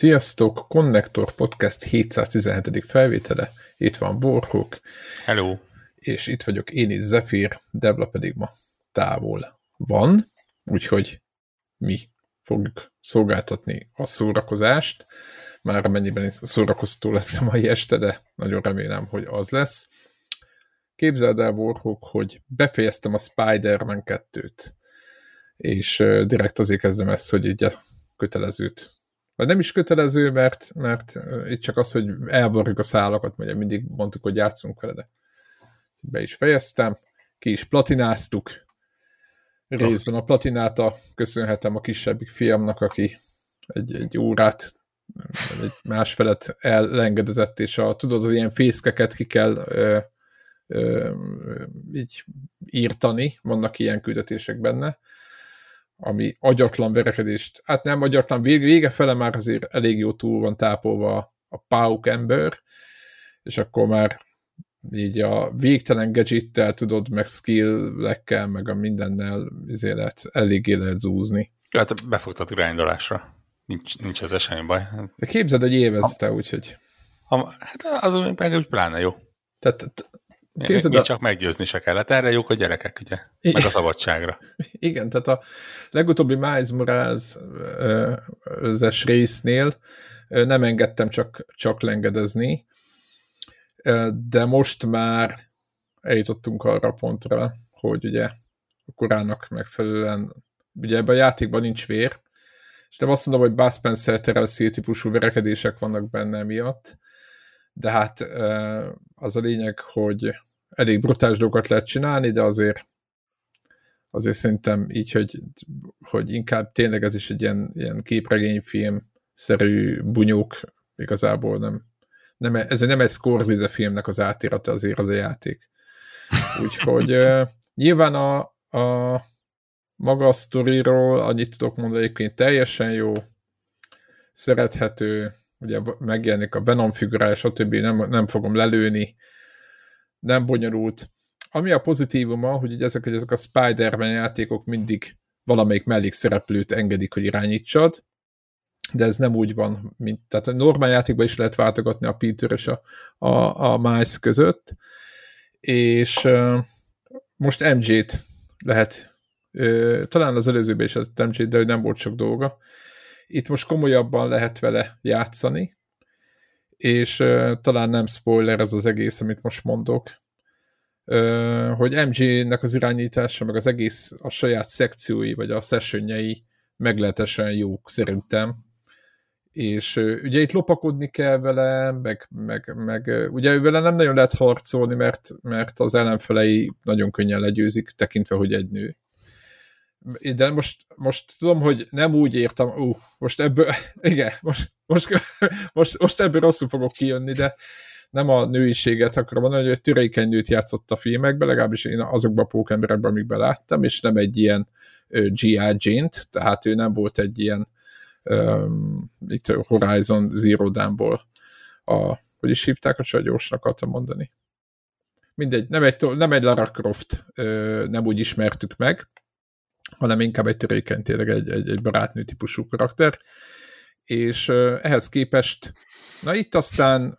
Sziasztok! Connector Podcast 717. felvétele. Itt van Borhok. Hello! És itt vagyok én is, Zephyr, Debla pedig ma távol van, úgyhogy mi fogjuk szolgáltatni a szórakozást, már amennyiben szórakoztató lesz a mai este, de nagyon remélem, hogy az lesz. Képzeld el, Warhawk, hogy befejeztem a Spider-Man 2-t, és direkt azért kezdem ezt, hogy így a kötelezőt vagy nem is kötelező, mert, mert itt csak az, hogy elvarjuk a szálakat, mert mindig mondtuk, hogy játszunk vele, de be is fejeztem, ki is platináztuk, részben a platinálta köszönhetem a kisebbik fiamnak, aki egy, egy órát, egy másfelet elengedezett, és a, tudod, az ilyen fészkeket ki kell ö, ö, így írtani, vannak ilyen küldetések benne, ami agyatlan verekedést, hát nem agyatlan, vége, vége fele már azért elég jó túl van tápolva a pauk ember, és akkor már így a végtelen gadgettel tudod, meg skill-lekkel, meg a mindennel azért lehet, eléggé lehet zúzni. Hát befogtad irányításra. Nincs, nincs ez semmi baj. De képzeld, hogy évezte, úgyhogy... Ha, hát az meg úgy pláne jó. Tehát Képzeld, még, a... csak meggyőzni se kellett. Erre jók a gyerekek, ugye? Meg a szabadságra. Igen, tehát a legutóbbi Miles Morales özes résznél nem engedtem csak, csak lengedezni, de most már eljutottunk arra a pontra, hogy ugye a korának megfelelően, ugye ebben a játékban nincs vér, és nem azt mondom, hogy Buzz Spencer Terrell típusú verekedések vannak benne miatt, de hát az a lényeg, hogy elég brutális dolgokat lehet csinálni, de azért azért szerintem így, hogy, hogy inkább tényleg ez is egy ilyen, ilyen képregényfilm szerű bunyók igazából nem, nem ez nem egy Scorsese filmnek az átirata azért az a játék. Úgyhogy nyilván a, a maga a sztoriról annyit tudok mondani, egyébként teljesen jó, szerethető, ugye megjelenik a Venom figurája, stb. Nem, nem fogom lelőni, nem bonyolult. Ami a pozitívuma, hogy így ezek, hogy ezek a Spider-Man játékok mindig valamelyik mellékszereplőt engedik, hogy irányítsad, de ez nem úgy van, mint, tehát a normál játékban is lehet váltogatni a Peter és a, a, a Miles között, és uh, most MJ-t lehet, uh, talán az előzőben is az MJ-t, de nem volt sok dolga. Itt most komolyabban lehet vele játszani, és talán nem spoiler ez az egész, amit most mondok, hogy MJ-nek az irányítása, meg az egész a saját szekciói, vagy a sessionjei meglehetősen jók szerintem, és ugye itt lopakodni kell vele, meg, meg, meg ugye vele nem nagyon lehet harcolni, mert, mert az ellenfelei nagyon könnyen legyőzik, tekintve, hogy egy nő de most, most tudom, hogy nem úgy értem, ú, most ebből, igen, most, most, most, most ebből rosszul fogok kijönni, de nem a nőiséget akarom mondani, hogy egy törékeny nőt játszott a filmekben, legalábbis én azokban a pókemberekben, amikben láttam, és nem egy ilyen G.I. Jane-t, tehát ő nem volt egy ilyen um, itt Horizon Zero Dawn-ból a, hogy is hívták a csagyósnak akartam mondani. Mindegy, nem egy, nem egy Lara Croft nem úgy ismertük meg, hanem inkább egy törékeny, tényleg egy, egy, egy barátnő típusú karakter, és ehhez képest, na itt aztán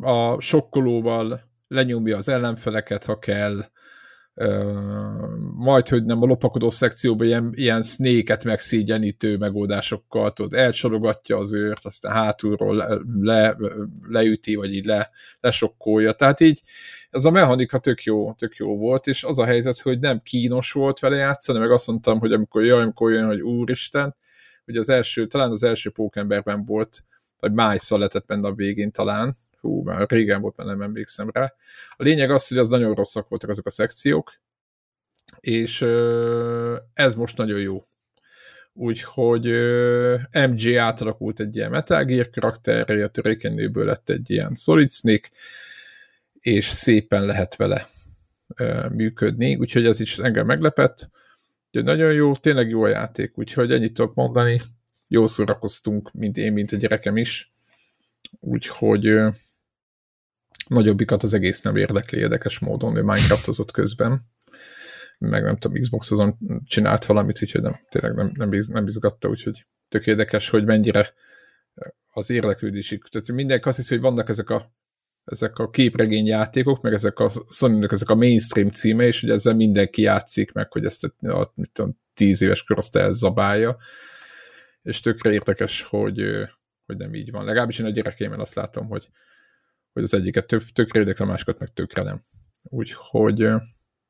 a sokkolóval lenyomja az ellenfeleket, ha kell, majd, hogy nem a lopakodó szekcióban ilyen, ilyen snake-et megszégyenítő megoldásokkal, tudod, elcsalogatja az őrt, aztán hátulról le, le, leüti, vagy így le, lesokkolja. Tehát így ez a mechanika tök jó, tök jó volt, és az a helyzet, hogy nem kínos volt vele játszani, meg azt mondtam, hogy amikor jaj, amikor jön, hogy úristen, hogy az első, talán az első pókemberben volt, vagy májszal lehetett benne a végén talán, hú, már régen volt, mert nem emlékszem rá. A lényeg az, hogy az nagyon rosszak voltak azok a szekciók, és ez most nagyon jó. Úgyhogy MJ átalakult egy ilyen Metal Gear karakterre, a törékenynőből lett egy ilyen Solid Snake, és szépen lehet vele működni, úgyhogy ez is engem meglepett. Úgyhogy nagyon jó, tényleg jó a játék, úgyhogy ennyit tudok mondani. Jó szórakoztunk, mint én, mint a gyerekem is. Úgyhogy nagyobbikat az egész nem érdekli érdekes módon, ő Minecraftozott közben, meg nem tudom, Xbox azon csinált valamit, úgyhogy nem, tényleg nem, nem, biz, nem bizgatta, úgyhogy tök érdekes, hogy mennyire az érdeklődésük. Tehát mindenki azt hiszi, hogy vannak ezek a, ezek a képregényjátékok, meg ezek a sony ezek a mainstream címe, és hogy ezzel mindenki játszik meg, hogy ezt a, mit tudom, tíz éves korosztály zabálja, és tökre érdekes, hogy, hogy nem így van. Legalábbis én a gyerekeimben azt látom, hogy, hogy az egyiket tök, tökre érdekel, a másikat meg tökre nem. Úgyhogy,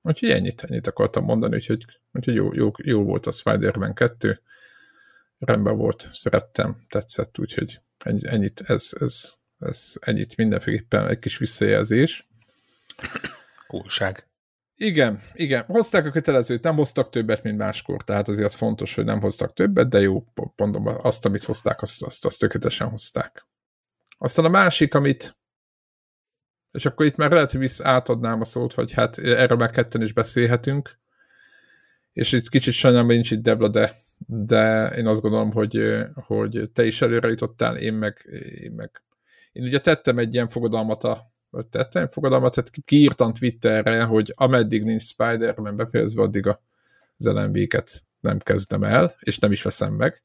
úgyhogy ennyit, ennyit akartam mondani, úgyhogy, úgyhogy jó, jó, jó volt a Spider-Man 2, rendben volt, szerettem, tetszett, úgyhogy ennyit, ez, ez, ez ennyit mindenféleképpen egy kis visszajelzés. Kúlság. Igen, igen. Hozták a kötelezőt, nem hoztak többet, mint máskor, tehát azért az fontos, hogy nem hoztak többet, de jó, mondom, azt, amit hozták, azt, azt, azt tökéletesen hozták. Aztán a másik, amit és akkor itt már lehet, hogy vissza átadnám a szót, hogy hát erről már ketten is beszélhetünk, és itt kicsit sajnálom, nincs itt Debla, de, de én azt gondolom, hogy, hogy te is előre jutottál, én meg, én meg én ugye tettem egy ilyen fogadalmat a tettem fogadalmat, tehát kiírtam Twitterre, hogy ameddig nincs Spider-Man befejezve, addig az LMV-ket nem kezdem el, és nem is veszem meg.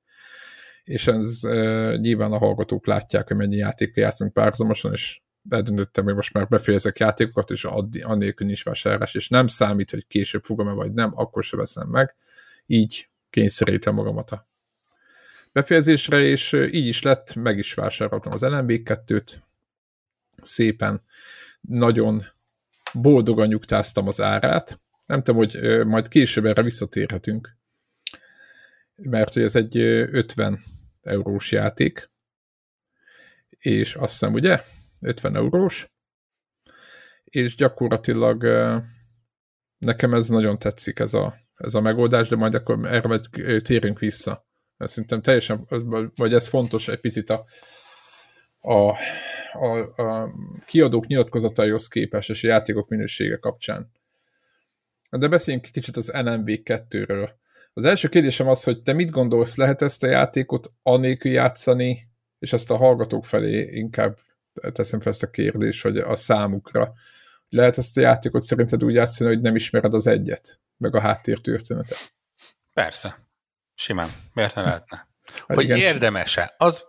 És ez e, nyilván a hallgatók látják, hogy mennyi játékkal játszunk párhuzamosan, és eldöntöttem, hogy most már befejezek játékokat, és addig, annélkül nincs vásárlás, és nem számít, hogy később fogom-e vagy nem, akkor se veszem meg. Így kényszerítem magamat a befejezésre, és így is lett, meg is vásároltam az LMB2-t, szépen, nagyon boldogan nyugtáztam az árát. Nem tudom, hogy majd később erre visszatérhetünk, mert hogy ez egy 50 eurós játék, és azt hiszem, ugye? 50 eurós, és gyakorlatilag nekem ez nagyon tetszik, ez a, ez a megoldás, de majd akkor erre majd térünk vissza. Mert szerintem teljesen, vagy ez fontos egy picit a, a, a, a kiadók nyilatkozataihoz képest és a játékok minősége kapcsán. De beszéljünk kicsit az NMB 2-ről. Az első kérdésem az, hogy te mit gondolsz, lehet ezt a játékot anélkül játszani, és ezt a hallgatók felé inkább teszem fel ezt a kérdést, hogy a számukra. Lehet ezt a játékot szerinted úgy játszani, hogy nem ismered az egyet, meg a háttértörténetet? Persze. Simán. Miért ne lehetne? Hát hogy érdemese, az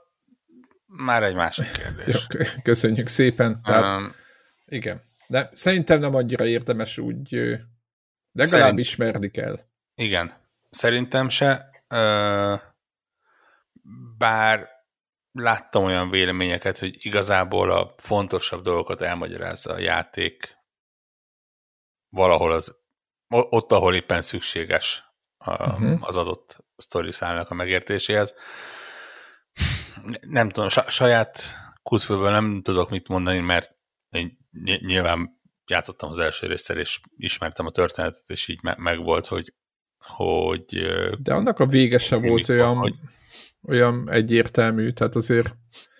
már egy másik kérdés. Jó, köszönjük szépen. Tehát, um, igen. De szerintem nem annyira érdemes úgy, legalább szerint, ismerni kell. Igen. Szerintem se. Bár láttam olyan véleményeket, hogy igazából a fontosabb dolgokat elmagyarázza a játék valahol az, ott, ahol éppen szükséges uh-huh. az adott sztori szállnak a megértéséhez. Nem tudom, saját kuszfőből nem tudok mit mondani, mert én nyilván játszottam az első részsel, és ismertem a történetet, és így meg volt, hogy, hogy De annak a vége sem volt olyan, hogy, olyan egyértelmű, tehát azért...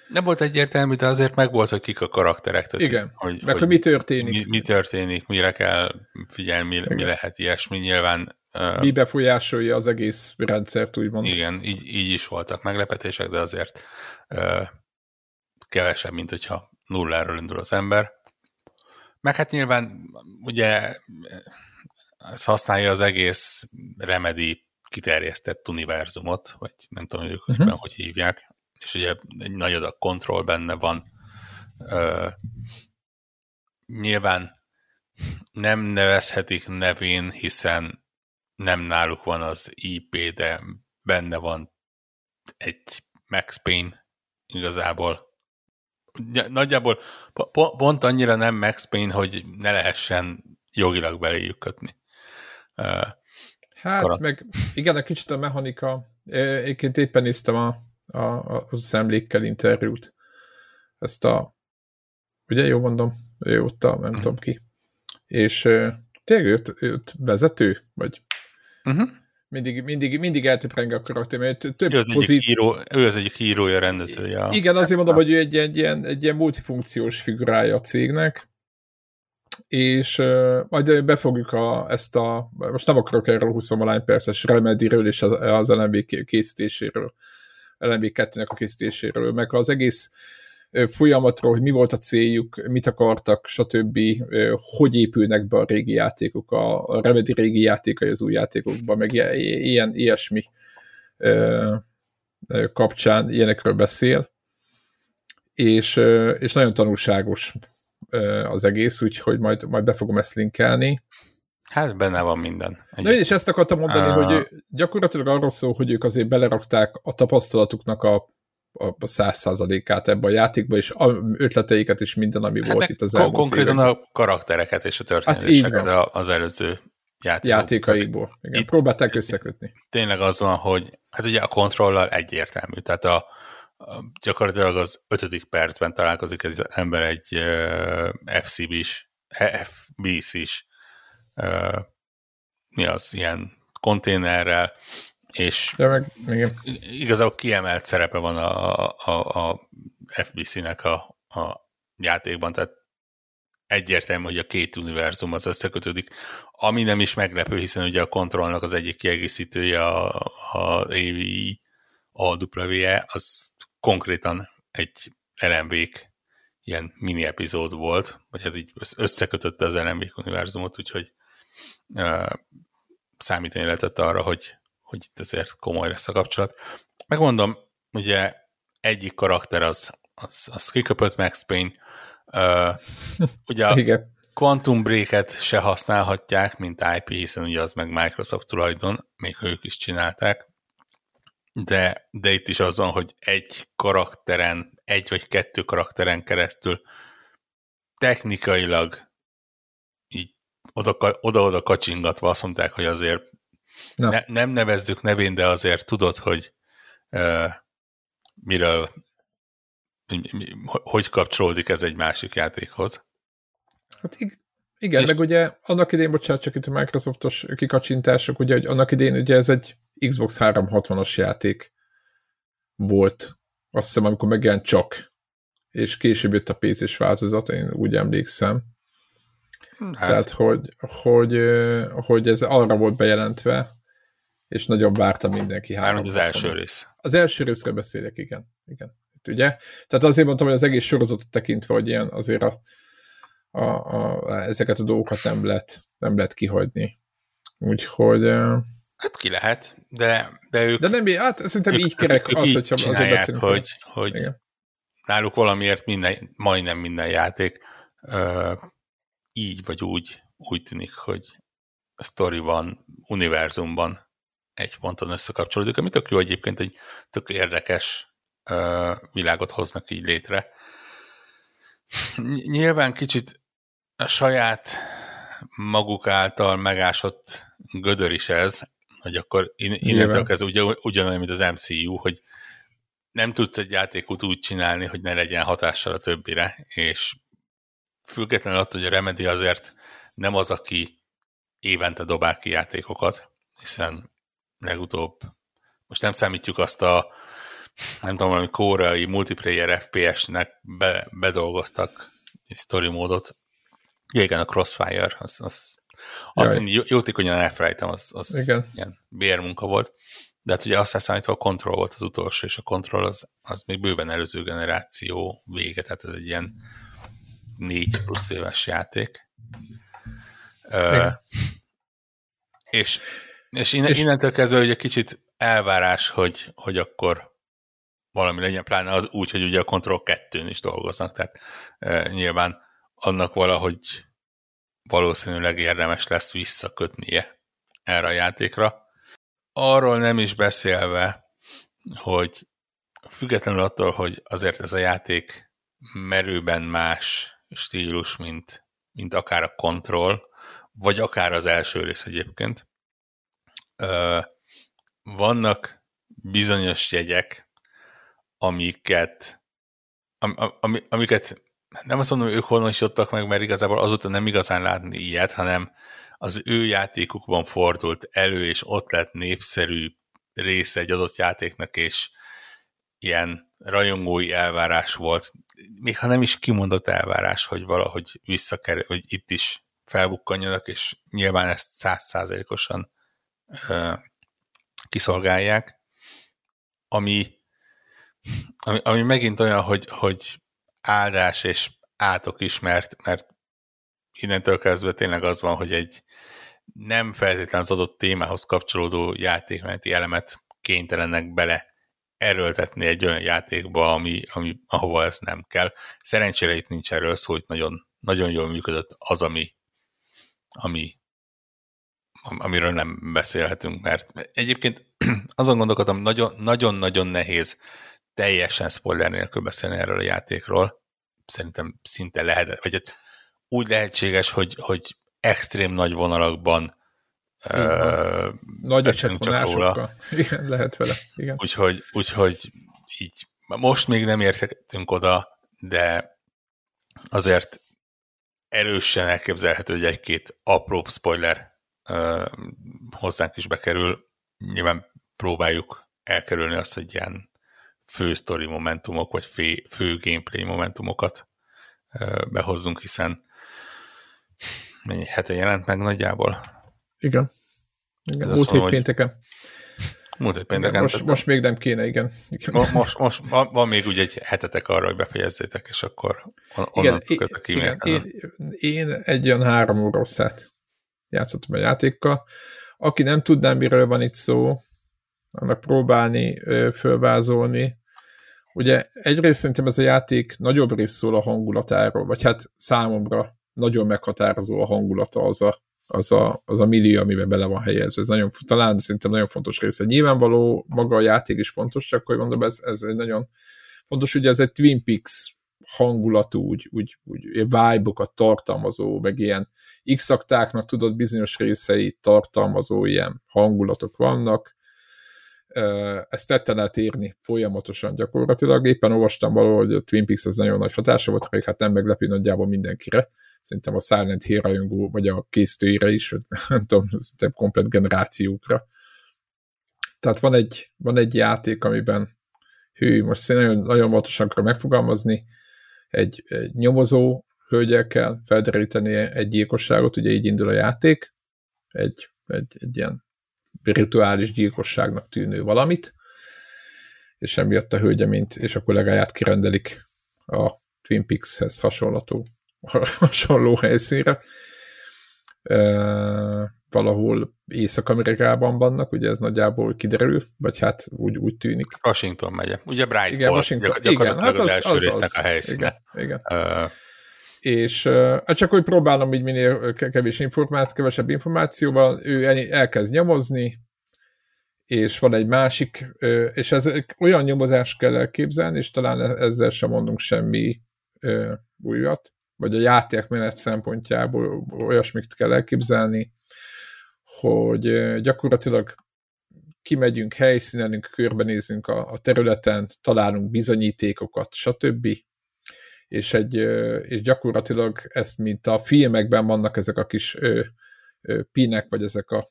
Nem volt egyértelmű, de azért meg volt, hogy kik a karakterek. Tehát, Igen, hogy, meg hogy, hogy mi történik. Mi, mi történik, mire kell figyelni, mi, mi lehet ilyesmi. Nyilván mi befolyásolja az egész rendszert, úgymond. Igen, így, így is voltak meglepetések, de azért uh, kevesebb, mint hogyha nulláról indul az ember. Meg hát nyilván ugye ez használja az egész Remedy kiterjesztett univerzumot, vagy nem tudom, hogy ők uh-huh. hogy hívják, és ugye egy nagy adag kontroll benne van. Uh, nyilván nem nevezhetik nevén, hiszen nem náluk van az IP, de benne van egy Max Payne igazából. Nagyjából pont annyira nem Max Payne, hogy ne lehessen jogilag beléjük kötni. Hát, karat. meg igen, egy kicsit a mechanika. Egyébként éppen néztem a, a, a, az emlékkel interjút. Ezt a, ugye jó mondom, ő ott a, nem mm. tudom ki. És tényleg őt, őt vezető, vagy Uh-huh. Mindig, mindig, mindig eltöpreng a karakter, mert több ő az, pozit... egyik író, ő az egyik írója, rendezője. Igen, azért mondom, hogy ő egy, egy, ilyen, egy ilyen multifunkciós figurája a cégnek, és uh, majd befogjuk a, ezt a, most nem akarok erről 20 alány perces Remedy-ről és az, az LMB készítéséről, LMB 2-nek a készítéséről, meg az egész folyamatról, hogy mi volt a céljuk, mit akartak, stb., hogy épülnek be a régi játékok, a Remedy régi játékai az új játékokban, meg ilyen, ilyesmi kapcsán ilyenekről beszél. és, és nagyon tanulságos az egész, úgyhogy majd, majd be fogom ezt linkelni. Hát benne van minden. Egy... Na én is ezt akartam mondani, uh... hogy gyakorlatilag arról szól, hogy ők azért belerakták a tapasztalatuknak a a száz százalékát ebbe a játékba, és a ötleteiket is minden, ami hát volt itt az elmúlt Konkrétan években. a karaktereket és a történetéseket hát az előző játékok. játékaikból. Igen, itt, próbálták összekötni. Tényleg az van, hogy hát ugye a kontrollal egyértelmű, tehát a, a gyakorlatilag az ötödik percben találkozik az ember egy uh, FCB-s, FBC-s uh, mi az, ilyen konténerrel, és ja, meg, igen. igazából kiemelt szerepe van a, a, a FBC-nek a, a játékban, tehát egyértelmű, hogy a két univerzum az összekötődik, ami nem is meglepő, hiszen ugye a kontrollnak az egyik kiegészítője a, a AVI, a W, az konkrétan egy rmv ilyen mini epizód volt, vagy hát így összekötötte az rmv univerzumot, úgyhogy uh, számítani lehetett arra, hogy hogy itt azért komoly lesz a kapcsolat. Megmondom, ugye egyik karakter az, az, az kiköpött Max Payne, uh, ugye a Igen. Quantum Break-et se használhatják, mint IP, hiszen ugye az meg Microsoft tulajdon, még ők is csinálták, de, de itt is az van, hogy egy karakteren, egy vagy kettő karakteren keresztül technikailag így oda-oda kacsingatva azt mondták, hogy azért Ne, nem nevezzük nevén, de azért tudod, hogy uh, miről, mi, mi, hogy kapcsolódik ez egy másik játékhoz. Hát igen, és meg ugye annak idén, bocsánat, csak itt a Microsoftos kikacsintások, ugye, hogy annak idén ugye ez egy Xbox 360-as játék volt, azt hiszem, amikor megjelent csak, és később jött a PC-s változat, én úgy emlékszem. Hát. Tehát, hogy, hogy, hogy ez arra volt bejelentve, és nagyon várta mindenki. Már az első rész. Az első részről beszélek, igen. igen. Itt, ugye? Tehát azért mondtam, hogy az egész sorozatot tekintve, hogy ilyen azért a, a, a, ezeket a dolgokat nem lehet, nem lehet kihagyni. Úgyhogy... Hát ki lehet, de, de ők... De nem, hát szerintem ők, így kerek ők, ők az, hogyha azért beszélünk. hogy, hogy igen. náluk valamiért minden, majdnem minden játék uh, így vagy úgy úgy tűnik, hogy a sztoriban, univerzumban egy ponton összekapcsolódik, ami tök jó egyébként, egy tök érdekes uh, világot hoznak így létre. Nyilván kicsit a saját maguk által megásott gödör is ez, hogy akkor innentől ez ugyan, ugyanolyan, mint az MCU, hogy nem tudsz egy játékot úgy csinálni, hogy ne legyen hatással a többire, és függetlenül attól, hogy a Remedy azért nem az, aki évente dobál ki játékokat, hiszen legutóbb, most nem számítjuk azt a nem tudom, valami koreai multiplayer FPS-nek be, bedolgoztak egy story módot. Ja, igen, a Crossfire, az, az azt én jótékonyan elfelejtem, az, az igen. ilyen bérmunka volt. De hát ugye azt számítva a Control volt az utolsó, és a Control az, az még bőven előző generáció vége, tehát ez egy ilyen négy plusz éves játék. Uh, és és, innen, és innentől kezdve egy kicsit elvárás, hogy, hogy akkor valami legyen, pláne az úgy, hogy ugye a Control 2-n is dolgoznak, tehát e, nyilván annak valahogy valószínűleg érdemes lesz visszakötnie erre a játékra. Arról nem is beszélve, hogy függetlenül attól, hogy azért ez a játék merőben más stílus, mint, mint akár a Control, vagy akár az első rész egyébként, vannak bizonyos jegyek, amiket, am, am, amiket nem azt mondom, hogy ők honosítottak meg, mert igazából azóta nem igazán látni ilyet, hanem az ő játékukban fordult elő, és ott lett népszerű része egy adott játéknak, és ilyen rajongói elvárás volt, még ha nem is kimondott elvárás, hogy valahogy visszakerül, hogy itt is felbukkanjanak, és nyilván ezt százszázalékosan kiszolgálják, ami, ami, ami megint olyan, hogy, hogy áldás és átok is, mert, mert innentől kezdve tényleg az van, hogy egy nem feltétlenül az adott témához kapcsolódó játékmeneti elemet kénytelenek bele erőltetni egy olyan játékba, ami, ami, ahova ez nem kell. Szerencsére itt nincs erről szó, hogy nagyon, nagyon jól működött az, ami, ami, amiről nem beszélhetünk, mert egyébként azon gondolkodom, nagyon-nagyon nehéz teljesen spoiler nélkül beszélni erről a játékról. Szerintem szinte lehet, vagy hát úgy lehetséges, hogy, hogy extrém nagy vonalakban uh, nagy ecsetvonásokkal. Igen, lehet vele. Igen. Úgyhogy, úgyhogy így most még nem értettünk oda, de azért erősen elképzelhető, hogy egy-két apró spoiler uh, hozzánk is bekerül. Nyilván próbáljuk elkerülni azt, hogy ilyen fő story momentumok, vagy fő, fő gameplay momentumokat uh, behozzunk, hiszen mennyi hete jelent meg nagyjából? Igen. igen. Múlt hét pénteken. Múlt hét pénteken. Most, most még nem kéne, igen. igen. Most, most, most van, van még úgy egy hetetek arra, hogy befejezzétek, és akkor on, igen, igen, én, én egy olyan három órosszát játszottam a játékkal. Aki nem tudná, miről van itt szó, annak próbálni fölvázolni. Ugye egyrészt szerintem ez a játék nagyobb rész szól a hangulatáról, vagy hát számomra nagyon meghatározó a hangulata az a, az a, az a millió, amiben bele van helyezve. Ez nagyon, talán szerintem nagyon fontos része. Nyilvánvaló maga a játék is fontos, csak hogy mondom, ez, ez egy nagyon fontos, ugye ez egy Twin Peaks hangulatú, úgy, úgy, úgy vibe-okat tartalmazó, meg ilyen x tudod bizonyos részeit tartalmazó ilyen hangulatok vannak, ezt tette lehet érni folyamatosan gyakorlatilag. Éppen olvastam valahol, hogy a Twin Peaks az nagyon nagy hatása volt, hogy hát nem meglepi nagyjából mindenkire. Szerintem a Silent Hill rajongó, vagy a készítőire is, vagy nem tudom, szerintem komplet generációkra. Tehát van egy, van egy játék, amiben hű, most nagyon, nagyon óvatosan akarom megfogalmazni, egy, egy nyomozó hölgyel kell felderíteni egy gyilkosságot, ugye így indul a játék, egy, egy, egy ilyen rituális gyilkosságnak tűnő valamit, és emiatt a hölgyeményt és a kollégáját kirendelik a Twin Peaks-hez hasonlató, hasonló helyszínre. E, valahol Észak-Amerikában vannak, ugye ez nagyjából kiderül, vagy hát úgy, úgy tűnik. Washington megye. Ugye Bright igen, Falls, Washington, gyakorlatilag igen, hát az, az első az, résznek az, a helyszíne. Igen, igen. Uh, és hát csak hogy próbálom így minél kevés információ, kevesebb információval, ő elkezd nyomozni, és van egy másik, és ez olyan nyomozást kell elképzelni, és talán e-, ezzel sem mondunk semmi újat, vagy a játékmenet szempontjából olyasmit kell elképzelni, hogy gyakorlatilag kimegyünk, helyszínelünk, körbenézünk a, a területen, találunk bizonyítékokat, stb és, egy, és gyakorlatilag ezt, mint a filmekben vannak ezek a kis pinek, vagy ezek a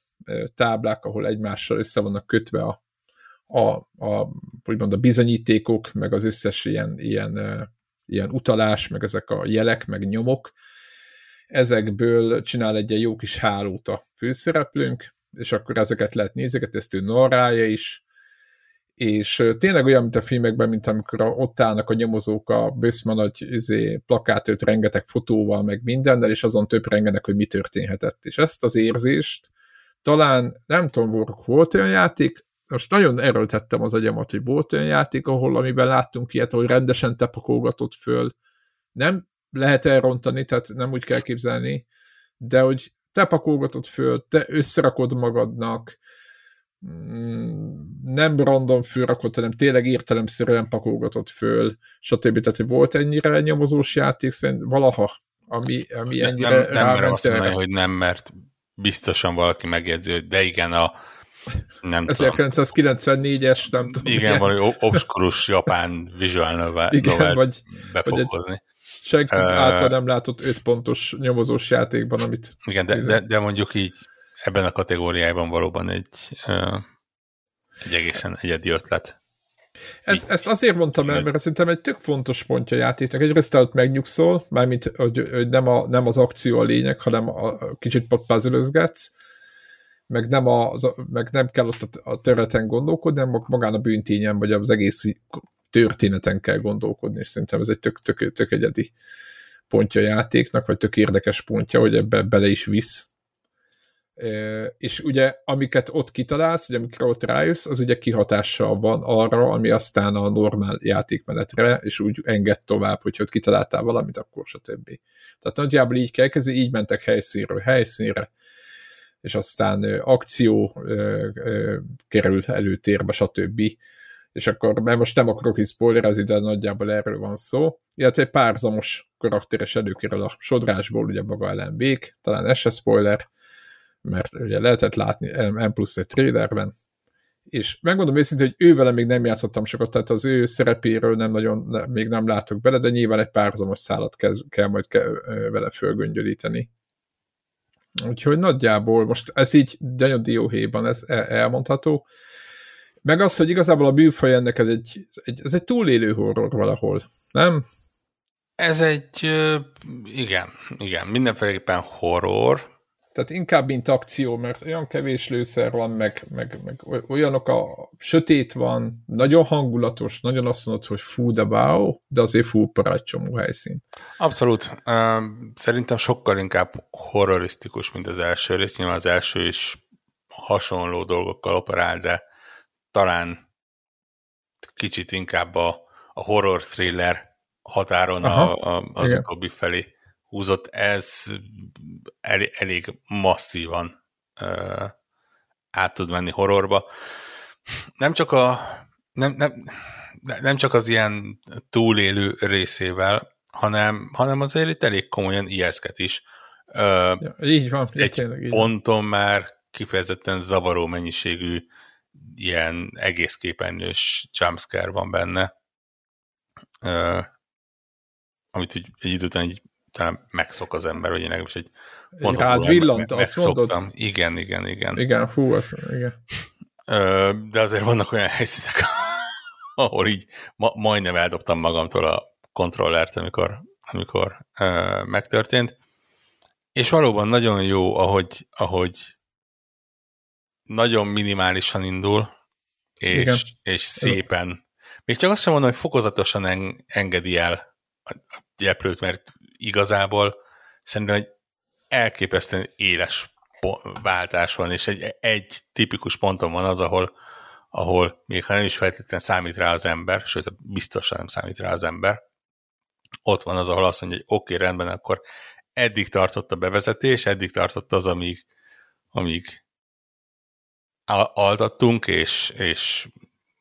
táblák, ahol egymással össze vannak kötve a, a, a, úgymond a bizonyítékok, meg az összes ilyen, ilyen, ilyen utalás, meg ezek a jelek, meg nyomok. Ezekből csinál egy jó kis hálót a főszereplőnk, és akkor ezeket lehet nézegetni, ezt ő narrálja is, és tényleg olyan, mint a filmekben, mint amikor ott állnak a nyomozók a bőszma nagy izé, plakátőt rengeteg fotóval, meg mindennel, és azon több rengenek, hogy mi történhetett. És ezt az érzést talán, nem tudom, volt olyan játék, most nagyon erőltettem az agyamat, hogy volt olyan játék, ahol amiben láttunk ilyet, hogy rendesen tepakolgatott föl. Nem lehet elrontani, tehát nem úgy kell képzelni, de hogy tepakolgatott föl, te összerakod magadnak, nem random fölrakott, hanem tényleg értelemszerűen pakolgatott föl, stb. Tehát, hogy volt ennyire nyomozós játék, szerint valaha, ami, ami ennyire Nem, nem merem azt mondani, hogy nem, mert biztosan valaki megjegyzi, hogy de igen, a nem 1994-es, nem tudom. Igen, valami obskurus japán visual novel, igen, vagy, befokozni. Vagy senki uh, által nem látott 5 pontos nyomozós játékban, amit... Igen, de, de, de mondjuk így ebben a kategóriában valóban egy, egy egészen egyedi ötlet. Ezt, ezt azért mondtam el, mert szerintem egy tök fontos pontja a játéknak. Egyrészt ott megnyugszol, mármint, hogy, hogy nem, a, nem az akció a lényeg, hanem a, a kicsit puzzle meg nem, a, az, meg nem kell ott a területen gondolkodni, hanem magán a bűntényen, vagy az egész történeten kell gondolkodni, és szerintem ez egy tök, tök, tök egyedi pontja a játéknak, vagy tök érdekes pontja, hogy ebbe bele is visz és ugye amiket ott kitalálsz, ugye amikor ott rájössz, az ugye kihatással van arra, ami aztán a normál játékmenetre, és úgy enged tovább, hogy ott kitaláltál valamit, akkor stb. Tehát nagyjából így kell kezdeni, így mentek helyszínről helyszínre, és aztán akció került előtérbe, stb. És akkor, mert most nem akarok is spoilerezni, de nagyjából erről van szó. Illetve egy párzamos karakteres előkerül a sodrásból, ugye maga ellen Bék, talán ez se spoiler, mert ugye lehetett látni M plusz egy trailerben, és megmondom őszintén, hogy ővele még nem játszottam sokat, tehát az ő szerepéről nem nagyon, még nem látok bele, de nyilván egy párzamos szállat kell majd ke, vele fölgöngyölíteni. Úgyhogy nagyjából most ez így Daniel Dióhéjban ez elmondható. Meg az, hogy igazából a bűfaj ennek ez egy, egy, ez egy túlélő horror valahol, nem? Ez egy, igen, igen, mindenféleképpen horror, tehát inkább mint akció, mert olyan kevés lőszer van, meg, meg, meg olyanok a sötét van, nagyon hangulatos, nagyon azt mondod, hogy fú, de wow, de azért fú, parádcsomó helyszín. Abszolút. Szerintem sokkal inkább horrorisztikus, mint az első rész. Nyilván az első is hasonló dolgokkal operál, de talán kicsit inkább a, a horror thriller határon a, a, az igen. utóbbi felé húzott, ez elég, elég masszívan uh, át tud menni horrorba. Nem csak a nem, nem, nem csak az ilyen túlélő részével, hanem, hanem azért itt elég komolyan ijeszket is. Uh, ja, így van. Egy tényleg, így ponton van. már kifejezetten zavaró mennyiségű ilyen egész képernyős jumpscare van benne, uh, amit így, egy idő után így talán megszok az ember, vagy én legalábbis egy ponton Rád villant, azt mondod? Igen, igen, igen. Igen, hú, azt igen. De azért vannak olyan helyszínek, ahol így ma, majdnem eldobtam magamtól a kontrollert, amikor, amikor uh, megtörtént. És valóban nagyon jó, ahogy, ahogy nagyon minimálisan indul, és, és szépen. Még csak azt sem mondom, hogy fokozatosan en, engedi el a gyeplőt, mert igazából szerintem egy elképesztően éles váltás van, és egy, egy tipikus ponton van az, ahol, ahol még ha nem is feltétlenül számít rá az ember, sőt, biztosan nem számít rá az ember, ott van az, ahol azt mondja, hogy oké, okay, rendben, akkor eddig tartott a bevezetés, eddig tartott az, amíg, amíg altattunk, és, és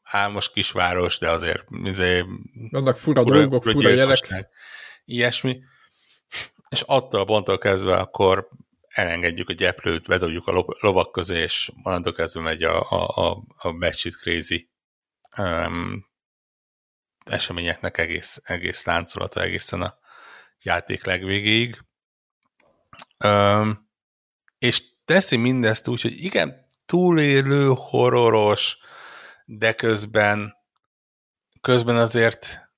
álmos kisváros, de azért, azért Vannak fura, fura dolgok, fura jelek. Ilyesmi és attól a ponttól kezdve akkor elengedjük a gyeplőt, bedobjuk a lovak közé, és onnantól kezdve megy a, a, a, a batshit crazy um, eseményeknek egész, egész láncolata egészen a játék legvégéig. Um, és teszi mindezt úgy, hogy igen, túlélő, horroros, de közben közben azért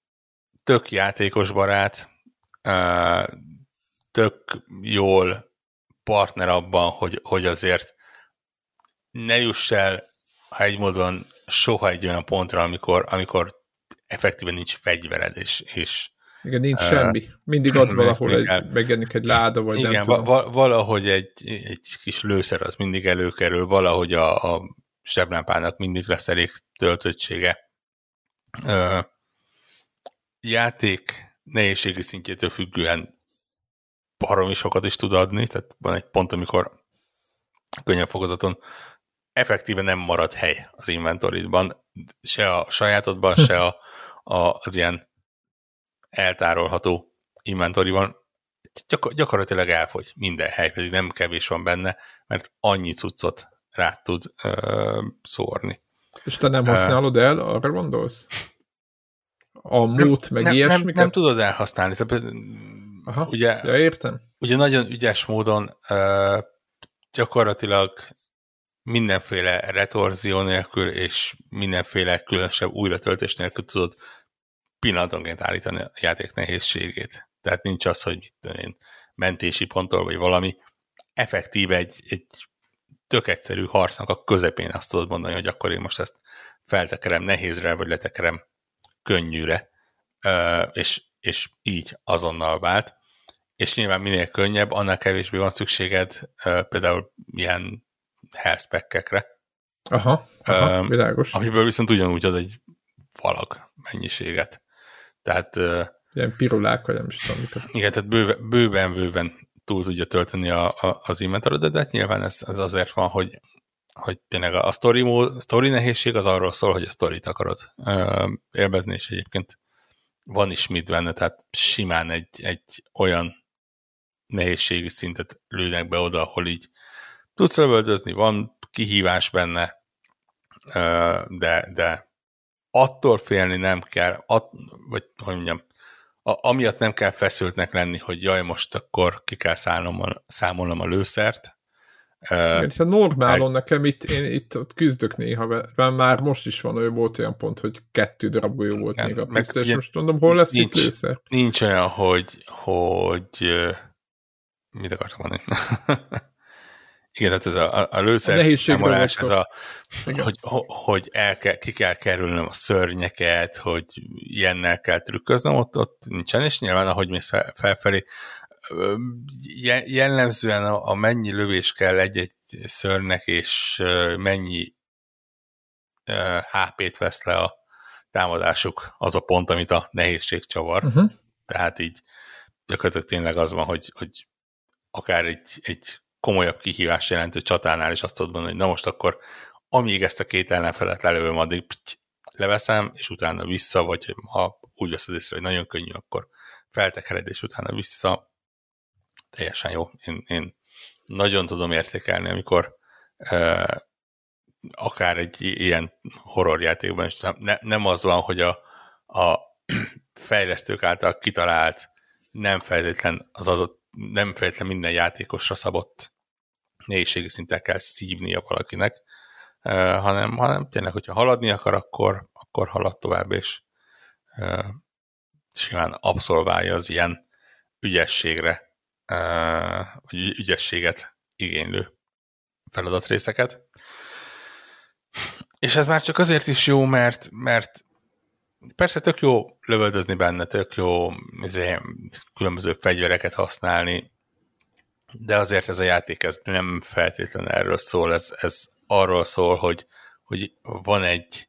tök játékos barát, tök jól partner abban, hogy, hogy azért ne juss el, ha egy módon soha egy olyan pontra, amikor, amikor effektíven nincs fegyvered, és, és igen, nincs uh, semmi. Mindig ott valahol egy, megjelenik egy láda, vagy igen, nem tudom. Va- valahogy egy, egy kis lőszer az mindig előkerül, valahogy a, a seblámpának mindig lesz elég töltöttsége. Uh, játék nehézségi szintjétől függően baromi sokat is tud adni, tehát van egy pont, amikor könnyebb fokozaton effektíve nem marad hely az inventoridban, se a sajátodban, se a, a, az ilyen eltárolható inventoriban. Gyakor- gyakorlatilag elfogy minden hely, pedig nem kevés van benne, mert annyi cuccot rá tud ö, szórni. És te nem használod el, arra gondolsz? A múlt, meg nem, ilyesmiket? Nem, nem tudod elhasználni. Tehát Aha, ugye, ja, értem. Ugye nagyon ügyes módon uh, gyakorlatilag mindenféle retorzió nélkül és mindenféle különösebb újratöltés nélkül tudod pillanatonként állítani a játék nehézségét. Tehát nincs az, hogy mit tudom én, mentési ponttól vagy valami. Effektív egy, egy tök egyszerű harcnak a közepén azt tudod mondani, hogy akkor én most ezt feltekerem nehézre, vagy letekerem könnyűre, és, és így azonnal vált és nyilván minél könnyebb, annál kevésbé van szükséged uh, például ilyen health Aha, aha világos. Amiből viszont ugyanúgy ad egy valag mennyiséget. Tehát... Uh, Ilyen pirulák, vagy nem is tudom, mik Igen, tehát bőven, bőven, bőven túl tudja tölteni a, a, az inventorodat, de hát nyilván ez, ez azért van, hogy, hogy tényleg a story, a story nehézség az arról szól, hogy a storyt akarod ö, élvezni, és egyébként van is mit benne, tehát simán egy, egy olyan nehézségi szintet lőnek be oda, ahol így tudsz lövöldözni, van kihívás benne, de, de attól félni nem kell, att, vagy hogy mondjam, a, amiatt nem kell feszültnek lenni, hogy jaj, most akkor ki kell szállnom a, számolnom a lőszert. Igen, uh, normálon meg... nekem itt, én itt ott küzdök néha, mert már most is van, hogy volt olyan pont, hogy kettő darab golyó volt Igen, még a piszta, és most mondom, hol lesz nincs, itt lőszer? Nincs olyan, hogy, hogy mit akartam mondani? Igen, tehát ez a, a lőszer a számolás, ez a, hogy, hogy el kell, ki kell kerülnöm a szörnyeket, hogy ilyennel kell trükköznem, ott, ott nincsen, és nyilván ahogy mész felfelé, jellemzően a, a mennyi lövés kell egy-egy szörnek, és mennyi HP-t vesz le a támadásuk, az a pont, amit a nehézség csavar. Uh-huh. Tehát így gyakorlatilag tényleg az van, hogy, hogy akár egy, egy komolyabb kihívás jelentő csatánál is azt tudod mondani, hogy na most akkor amíg ezt a két ellenfelet lelövöm, addig pitty, leveszem, és utána vissza, vagy ha úgy veszed észre, hogy nagyon könnyű, akkor feltekered, és utána vissza. Teljesen jó. Én, én nagyon tudom értékelni, amikor uh, akár egy ilyen horrorjátékban is ne, nem az van, hogy a, a fejlesztők által kitalált nem feltétlen az adott nem feltétlen minden játékosra szabott nehézségi szinten kell szívnia valakinek, hanem, hanem tényleg, hogyha haladni akar, akkor, akkor halad tovább, és simán abszolválja az ilyen ügyességre, vagy ügyességet igénylő feladatrészeket. És ez már csak azért is jó, mert, mert persze tök jó lövöldözni benne, tök jó izé, különböző fegyvereket használni, de azért ez a játék ez nem feltétlenül erről szól, ez, ez arról szól, hogy, hogy van egy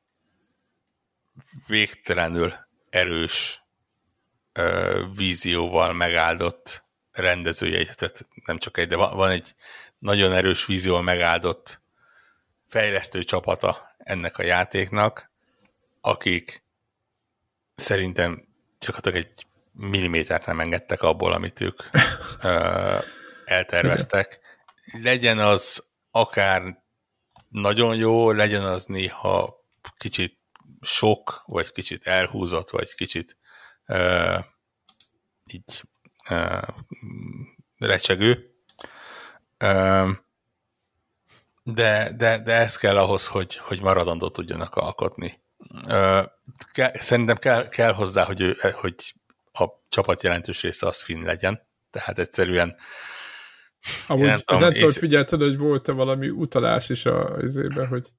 végtelenül erős ö, vízióval megáldott rendezője, tehát nem csak egy, de van, van egy nagyon erős vízióval megáldott fejlesztő csapata ennek a játéknak, akik szerintem gyakorlatilag egy millimétert nem engedtek abból, amit ők ö, elterveztek. Legyen az akár nagyon jó, legyen az néha kicsit sok, vagy kicsit elhúzott, vagy kicsit ö, így ö, recsegő. Ö, de, de, de ez kell ahhoz, hogy, hogy maradandó tudjanak alkotni. Szerintem kell, kell hozzá, hogy, ő, hogy a csapat jelentős része az finn legyen. Tehát egyszerűen Amúgy nem tudom, tudom, figyelted, hogy volt-e valami utalás is a izébe, hogy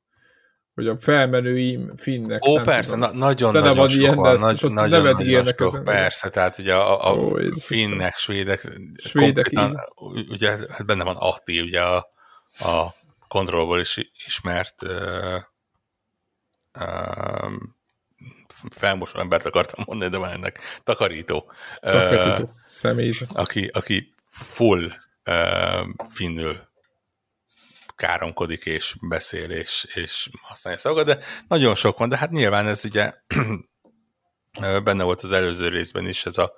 hogy a felmenőim finnek. Ó, persze, na, nagyon, nagyon van sok ilyen, van, nagy, nagyon, nagyon sok, ezen persze, tehát ugye a, a Ó, finnek, svédek, svédek ugye hát benne van Atti, ugye a, a kontrollból is ismert uh, uh, felmosó embert akartam mondani, de már ennek takarító. Takarító, uh, személyzet. Aki, aki full uh, finnül káromkodik és beszél és, és használja szavakat, de nagyon sok van, de hát nyilván ez ugye benne volt az előző részben is ez a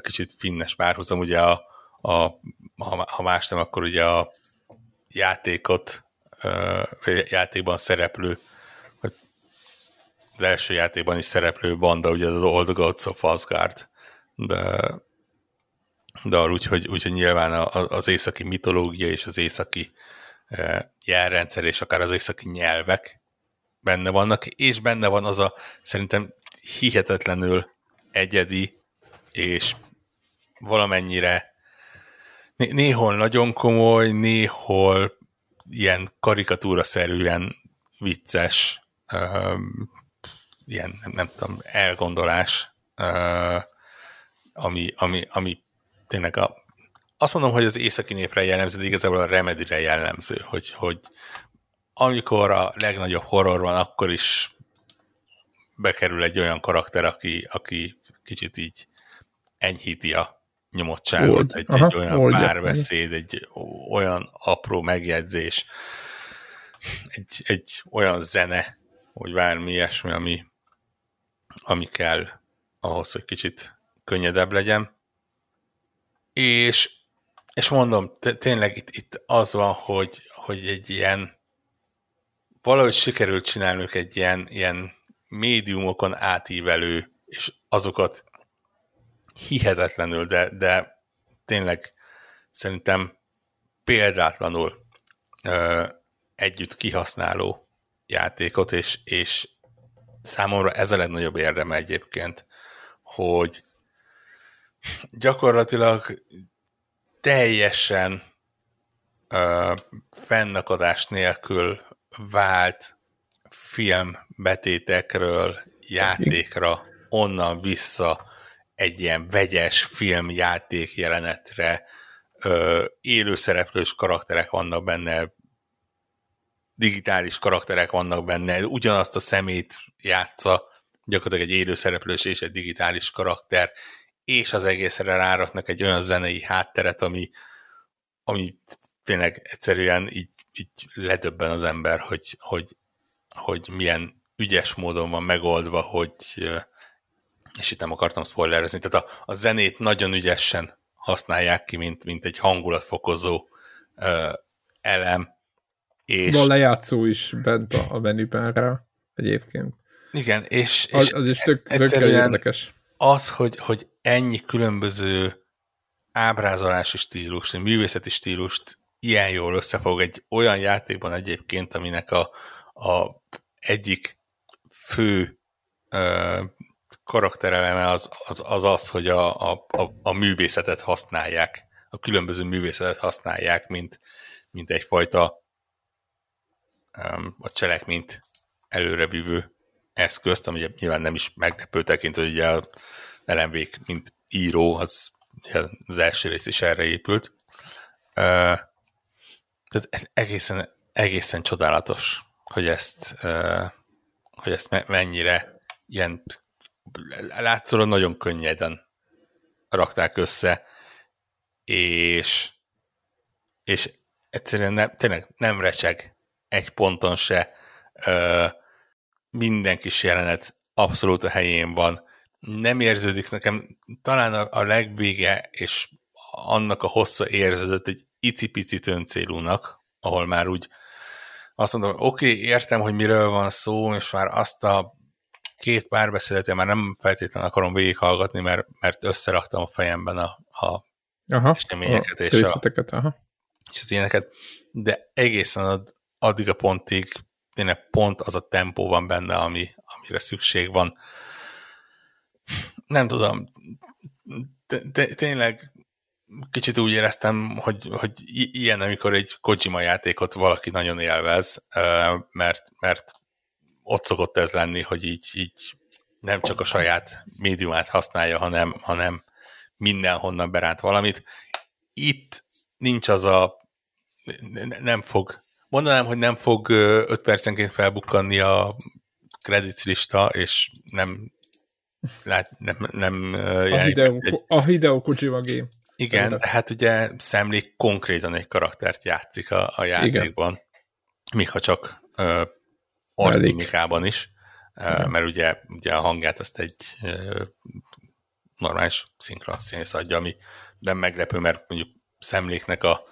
kicsit finnes párhuzam, ugye a, a ha más nem, akkor ugye a játékot, játékban szereplő az első játékban is szereplő banda, ugye az Old Gods of Asgard, de, de úgy, hogy, úgy, hogy nyilván az északi mitológia és az északi e, jelrendszer és akár az északi nyelvek benne vannak, és benne van az a szerintem hihetetlenül egyedi és valamennyire néhol nagyon komoly, néhol ilyen karikatúra-szerűen vicces ilyen, nem, nem tudom, elgondolás, ami, ami, ami tényleg a, azt mondom, hogy az északi népre jellemző, de igazából a Remedire jellemző, hogy, hogy amikor a legnagyobb horror van, akkor is bekerül egy olyan karakter, aki, aki kicsit így enyhíti a nyomottságot, Old. egy, Aha, egy olyan oldja. párbeszéd, egy olyan apró megjegyzés, egy, egy olyan zene, vagy bármi ilyesmi, ami, ami kell ahhoz, hogy kicsit könnyedebb legyen. És, és mondom, tényleg itt, itt az van, hogy, hogy egy ilyen valahogy sikerült csinálnunk egy ilyen, ilyen médiumokon átívelő, és azokat hihetetlenül, de, de tényleg szerintem példátlanul ö, együtt kihasználó játékot, és, és számomra ez a legnagyobb érdeme egyébként, hogy gyakorlatilag teljesen ö, fennakadás nélkül vált filmbetétekről játékra onnan vissza egy ilyen vegyes filmjáték jelenetre, élőszereplős karakterek vannak benne, digitális karakterek vannak benne, ugyanazt a szemét játsza, gyakorlatilag egy élőszereplős és egy digitális karakter, és az egészre ráraknak egy olyan zenei hátteret, ami, ami tényleg egyszerűen így, így ledöbben az ember, hogy, hogy, hogy milyen ügyes módon van megoldva, hogy és itt nem akartam spoilerezni, tehát a, a zenét nagyon ügyesen használják ki, mint, mint egy hangulatfokozó ö, elem. És Van lejátszó is bent a, a menüben rá egyébként. Igen, és, és az, az is tök, tök érdekes. Az, hogy, hogy ennyi különböző ábrázolási stílust, művészeti stílust ilyen jól összefog egy olyan játékban egyébként, aminek a, a egyik fő ö, karaktereleme az az, az, az hogy a, a, a, a művészetet használják, a különböző művészetet használják, mint, mint egyfajta a cselekményt előrebívő eszközt, ami nyilván nem is meglepő tekintő, hogy ugye LMV mint író, az az első rész is erre épült. Uh, tehát egészen, egészen csodálatos, hogy ezt, uh, hogy ezt mennyire ilyen látszólag nagyon könnyeden rakták össze, és, és egyszerűen nem, tényleg nem recseg egy ponton se, ö, minden kis jelenet abszolút a helyén van, nem érződik nekem, talán a, a legvége és annak a hossza érződött egy icipici töncélúnak, ahol már úgy azt mondom, oké, okay, értem, hogy miről van szó, és már azt a két párbeszédet már nem feltétlenül akarom végighallgatni, mert, mert összeraktam a fejemben a, a aha, eseményeket a és, a, aha. és az ilyeneket, de egészen ad, addig a pontig tényleg pont az a tempó van benne, ami, amire szükség van. Nem tudom, tényleg kicsit úgy éreztem, hogy, hogy ilyen, amikor egy Kojima játékot valaki nagyon élvez, mert, mert ott szokott ez lenni, hogy így, így nem csak a saját médiumát használja, hanem, hanem mindenhonnan beránt valamit. Itt nincs az a, nem fog, mondanám, hogy nem fog 5 percenként felbukkanni a credits lista, és nem lát, nem, nem a Hideo, egy, a Hideo Kojima game. Igen, de hát ugye szemlék konkrétan egy karaktert játszik a, a játékban, Igen. míg ha csak arcmimikában is, Igen. mert ugye, ugye a hangját azt egy normális szinkron színész adja, ami nem meglepő, mert mondjuk szemléknek a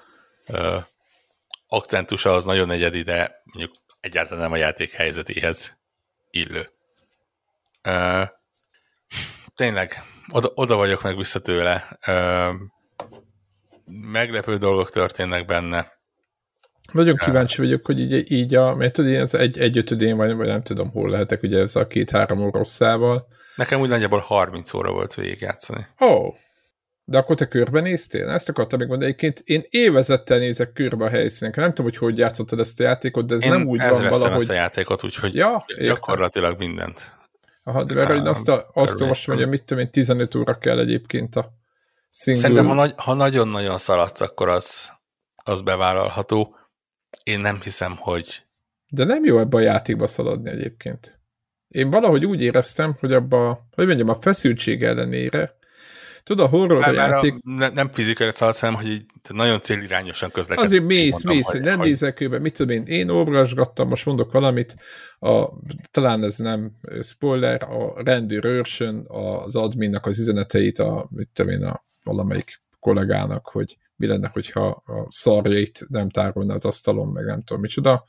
akcentusa az nagyon egyedi, de mondjuk egyáltalán nem a játék helyzetéhez illő. Ö, tényleg, oda, oda vagyok meg vissza tőle. Ö, meglepő dolgok történnek benne. Nagyon kíváncsi vagyok, hogy így, így a, mert tudod, ez egy, egy ötödén, vagy, vagy nem tudom, hol lehetek, ugye ez a két-három rosszával. Nekem úgy nagyjából 30 óra volt végigjátszani. Ó, oh. De akkor te körbenéztél? Ezt akartam még mondani. Egyébként én évezettel nézek körbe a helyszínen. Nem tudom, hogy hogy játszottad ezt a játékot, de ez én nem úgy van valahogy... ezt a játékot, úgyhogy ja, gyakorlatilag mindent. Aha, de én azt, a, azt olvastam, hogy mit tudom én, 15 óra kell egyébként a single... Szerintem, ha, nagy, ha nagyon-nagyon szaladsz, akkor az, az bevállalható. Én nem hiszem, hogy... De nem jó ebbe a játékba szaladni egyébként. Én valahogy úgy éreztem, hogy abba, hogy mondjam, a feszültség ellenére Tudod, a horror már, játék... A, ne, nem fizikai szaladsz, hanem, hogy így, nagyon célirányosan közlekedsz. Azért mész, mész, hogy, nem hogy... nézek őbe, mit tudom én, én olvasgattam, most mondok valamit, a, talán ez nem spoiler, a rendőr őrsön az adminnak az üzeneteit, a, mit tudom én, a valamelyik kollégának, hogy mi lenne, hogyha a szarjait nem tárolna az asztalon, meg nem tudom micsoda,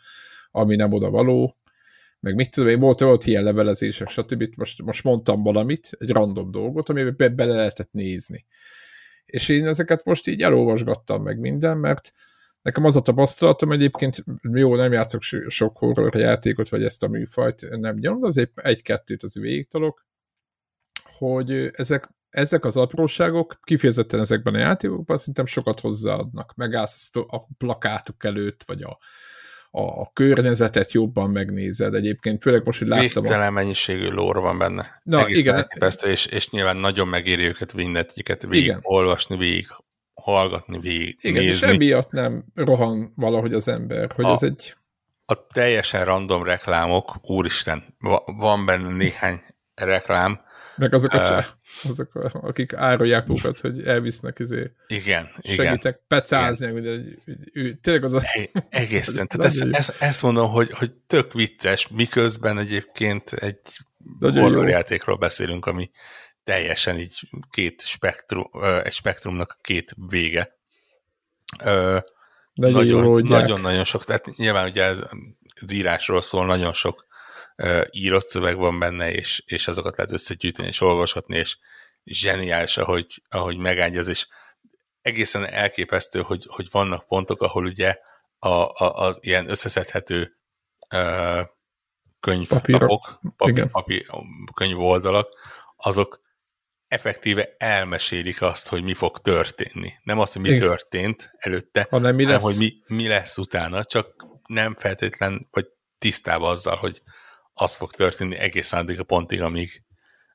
ami nem oda való, meg mit tudom én, volt, volt ilyen levelezések, stb. Most, most mondtam valamit, egy random dolgot, amiben be, bele lehetett nézni. És én ezeket most így elolvasgattam meg minden, mert nekem az a tapasztalatom egyébként, jó, nem játszok sok horror játékot, vagy ezt a műfajt nem nyom, azért egy-kettőt az végigtalok, hogy ezek, ezek az apróságok kifejezetten ezekben a játékokban szerintem sokat hozzáadnak. Megállsz a plakátok előtt, vagy a, a, a környezetet jobban megnézed. Egyébként főleg most, hogy láttam... Végtelen a... mennyiségű lór van benne. Na, Egész igen. Elképesztő, és, és nyilván nagyon megéri őket mindegyiket végig igen. olvasni, végig hallgatni, végig Igen, nézni. és emiatt nem rohan valahogy az ember, hogy a, ez egy... A teljesen random reklámok, úristen, van benne néhány reklám. Meg azok a uh, azok, akik árulják magukat, hogy elvisznek, izé, igen, segítek igen, pecázni, igen. Hogy, ő, tényleg az a... Egészen, tehát ezt, ezt, ezt, mondom, hogy, hogy tök vicces, miközben egyébként egy horrorjátékról beszélünk, ami teljesen így két spektrum, egy spektrumnak a két vége. Nagyon-nagyon sok, tehát nyilván ugye ez az írásról szól, nagyon sok írott szöveg van benne, és, és azokat lehet összegyűjteni és olvashatni, és zseniális, ahogy, ahogy megágyaz, és egészen elképesztő, hogy, hogy vannak pontok, ahol ugye a, a, a ilyen összeszedhető uh, könyvlapok, papír, papír, könyv oldalak, azok effektíve elmesélik azt, hogy mi fog történni. Nem azt, hogy mi Igen. történt előtte, hanem, mi hanem hogy mi, mi lesz utána, csak nem feltétlen, vagy tisztában azzal, hogy az fog történni egészen addig a pontig, amíg...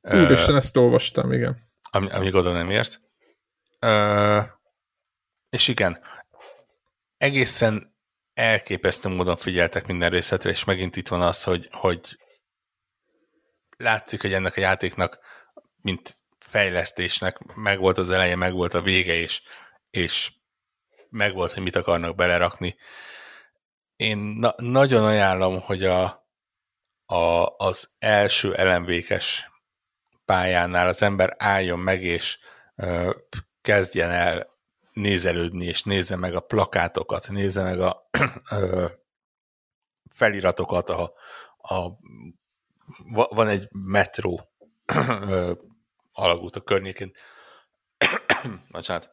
Úristen, ezt olvastam, igen. Am, amíg oda nem érsz. Uh, és igen, egészen elképesztő módon figyeltek minden részletre, és megint itt van az, hogy, hogy látszik, hogy ennek a játéknak, mint fejlesztésnek megvolt az eleje, megvolt a vége, és, és megvolt, hogy mit akarnak belerakni. Én na- nagyon ajánlom, hogy a, a, az első elemvékes pályánál az ember álljon meg, és ö, kezdjen el nézelődni, és nézze meg a plakátokat, nézze meg a ö, feliratokat, a, a, van egy metró ö, alagút a környékén, bocsánat,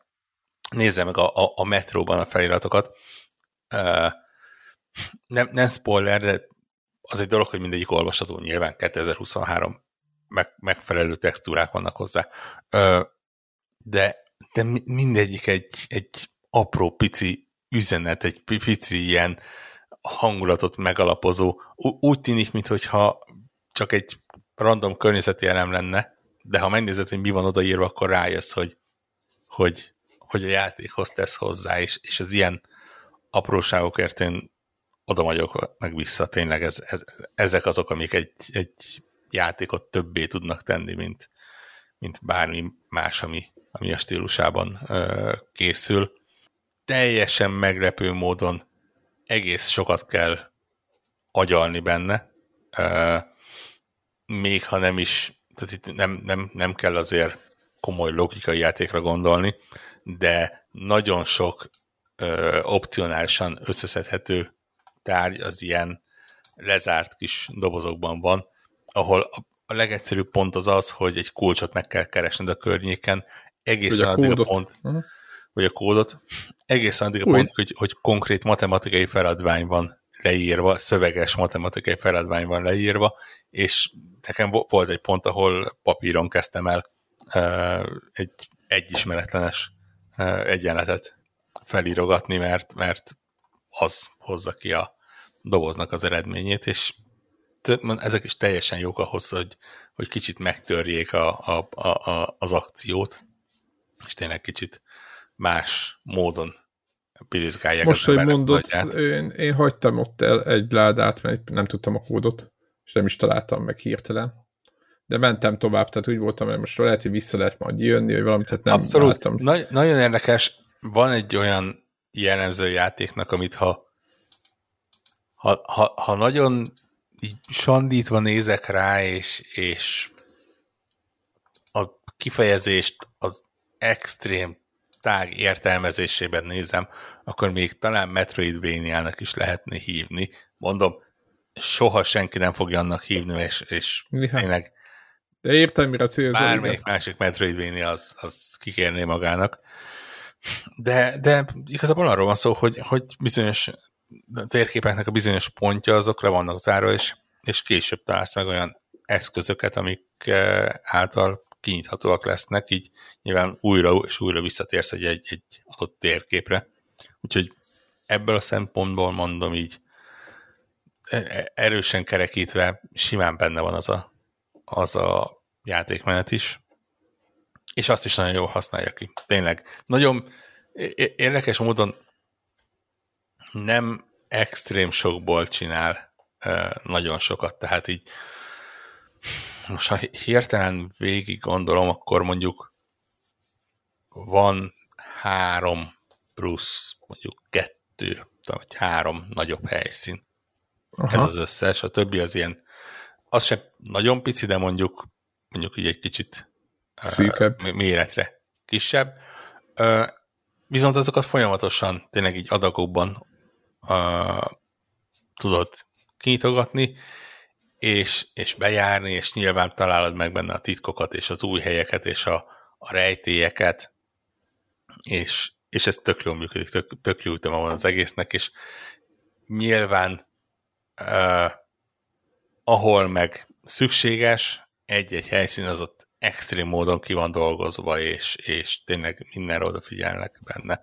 nézze meg a, a, a metróban a feliratokat, ö, nem, nem spoiler, de az egy dolog, hogy mindegyik olvasható, nyilván 2023 meg, megfelelő textúrák vannak hozzá, de, de mindegyik egy, egy apró pici üzenet, egy pici ilyen hangulatot megalapozó, úgy tűnik, mintha csak egy random környezeti elem lenne, de ha megnézed, hogy mi van odaírva, akkor rájössz, hogy, hogy, hogy a játékhoz tesz hozzá, és, és az ilyen apróságokért én oda vagyok meg vissza, tényleg ez, ez, ezek azok, amik egy, egy játékot többé tudnak tenni, mint, mint bármi más, ami, ami a stílusában ö, készül. Teljesen meglepő módon egész sokat kell agyalni benne, ö, még ha nem is, tehát itt nem, nem, nem kell azért komoly logikai játékra gondolni, de nagyon sok ö, opcionálisan összeszedhető tárgy az ilyen lezárt kis dobozokban van, ahol a, a legegyszerűbb pont az az, hogy egy kulcsot meg kell keresned a környéken, egészen addig a pont, uh-huh. vagy a kódot, egészen addig a pont, hogy, hogy konkrét matematikai feladvány van leírva, szöveges matematikai feladvány van leírva, és nekem volt egy pont, ahol papíron kezdtem el egy egyismeretlenes egyenletet felírogatni, mert, mert az hozza ki a, doboznak az eredményét, és ezek is teljesen jók ahhoz, hogy, hogy kicsit megtörjék a, a, a, az akciót. és tényleg kicsit más módon pirizgálják Most, hogy mondod, én, én hagytam ott el egy ládát, mert nem tudtam a kódot, és nem is találtam meg hirtelen. De mentem tovább, tehát úgy voltam, hogy most lehet, hogy vissza lehet majd jönni, vagy valamit, tehát nem Abszolút. Láttam. Na- nagyon érdekes, van egy olyan jellemző játéknak, amit ha, ha, ha, ha nagyon így sandítva nézek rá, és, és a kifejezést az extrém tág értelmezésében nézem, akkor még talán Metroidvania-nak is lehetne hívni. Mondom, soha senki nem fogja annak hívni, és, és tényleg de értem, mire célzol. Bármelyik igen. másik Metroidvania az, az kikérné magának. De, de igazából arról van szó, hogy, hogy bizonyos térképeknek a bizonyos pontja azok le vannak zárva, és, és később találsz meg olyan eszközöket, amik eh, által kinyithatóak lesznek, így nyilván újra és újra visszatérsz egy, egy, egy adott térképre. Úgyhogy ebből a szempontból mondom így e, e, erősen kerekítve simán benne van az a, az a játékmenet is, és azt is nagyon jól használja ki. Tényleg. Nagyon érdekes módon nem extrém sokból csinál nagyon sokat, tehát így most ha hirtelen végig gondolom, akkor mondjuk van három plusz mondjuk kettő, vagy három nagyobb helyszín. Aha. Ez az összes, a többi az ilyen, az sem nagyon pici, de mondjuk mondjuk így egy kicsit Szűkebb. Uh, méretre kisebb. Uh, viszont azokat folyamatosan tényleg így adagokban uh, tudod kinyitogatni, és, és bejárni, és nyilván találod meg benne a titkokat, és az új helyeket, és a, a rejtélyeket, és, és ez tök jól működik, tök, tök jó üteme van az egésznek, és nyilván uh, ahol meg szükséges, egy-egy helyszín az ott extrém módon ki van dolgozva, és, és tényleg mindenre odafigyelnek benne.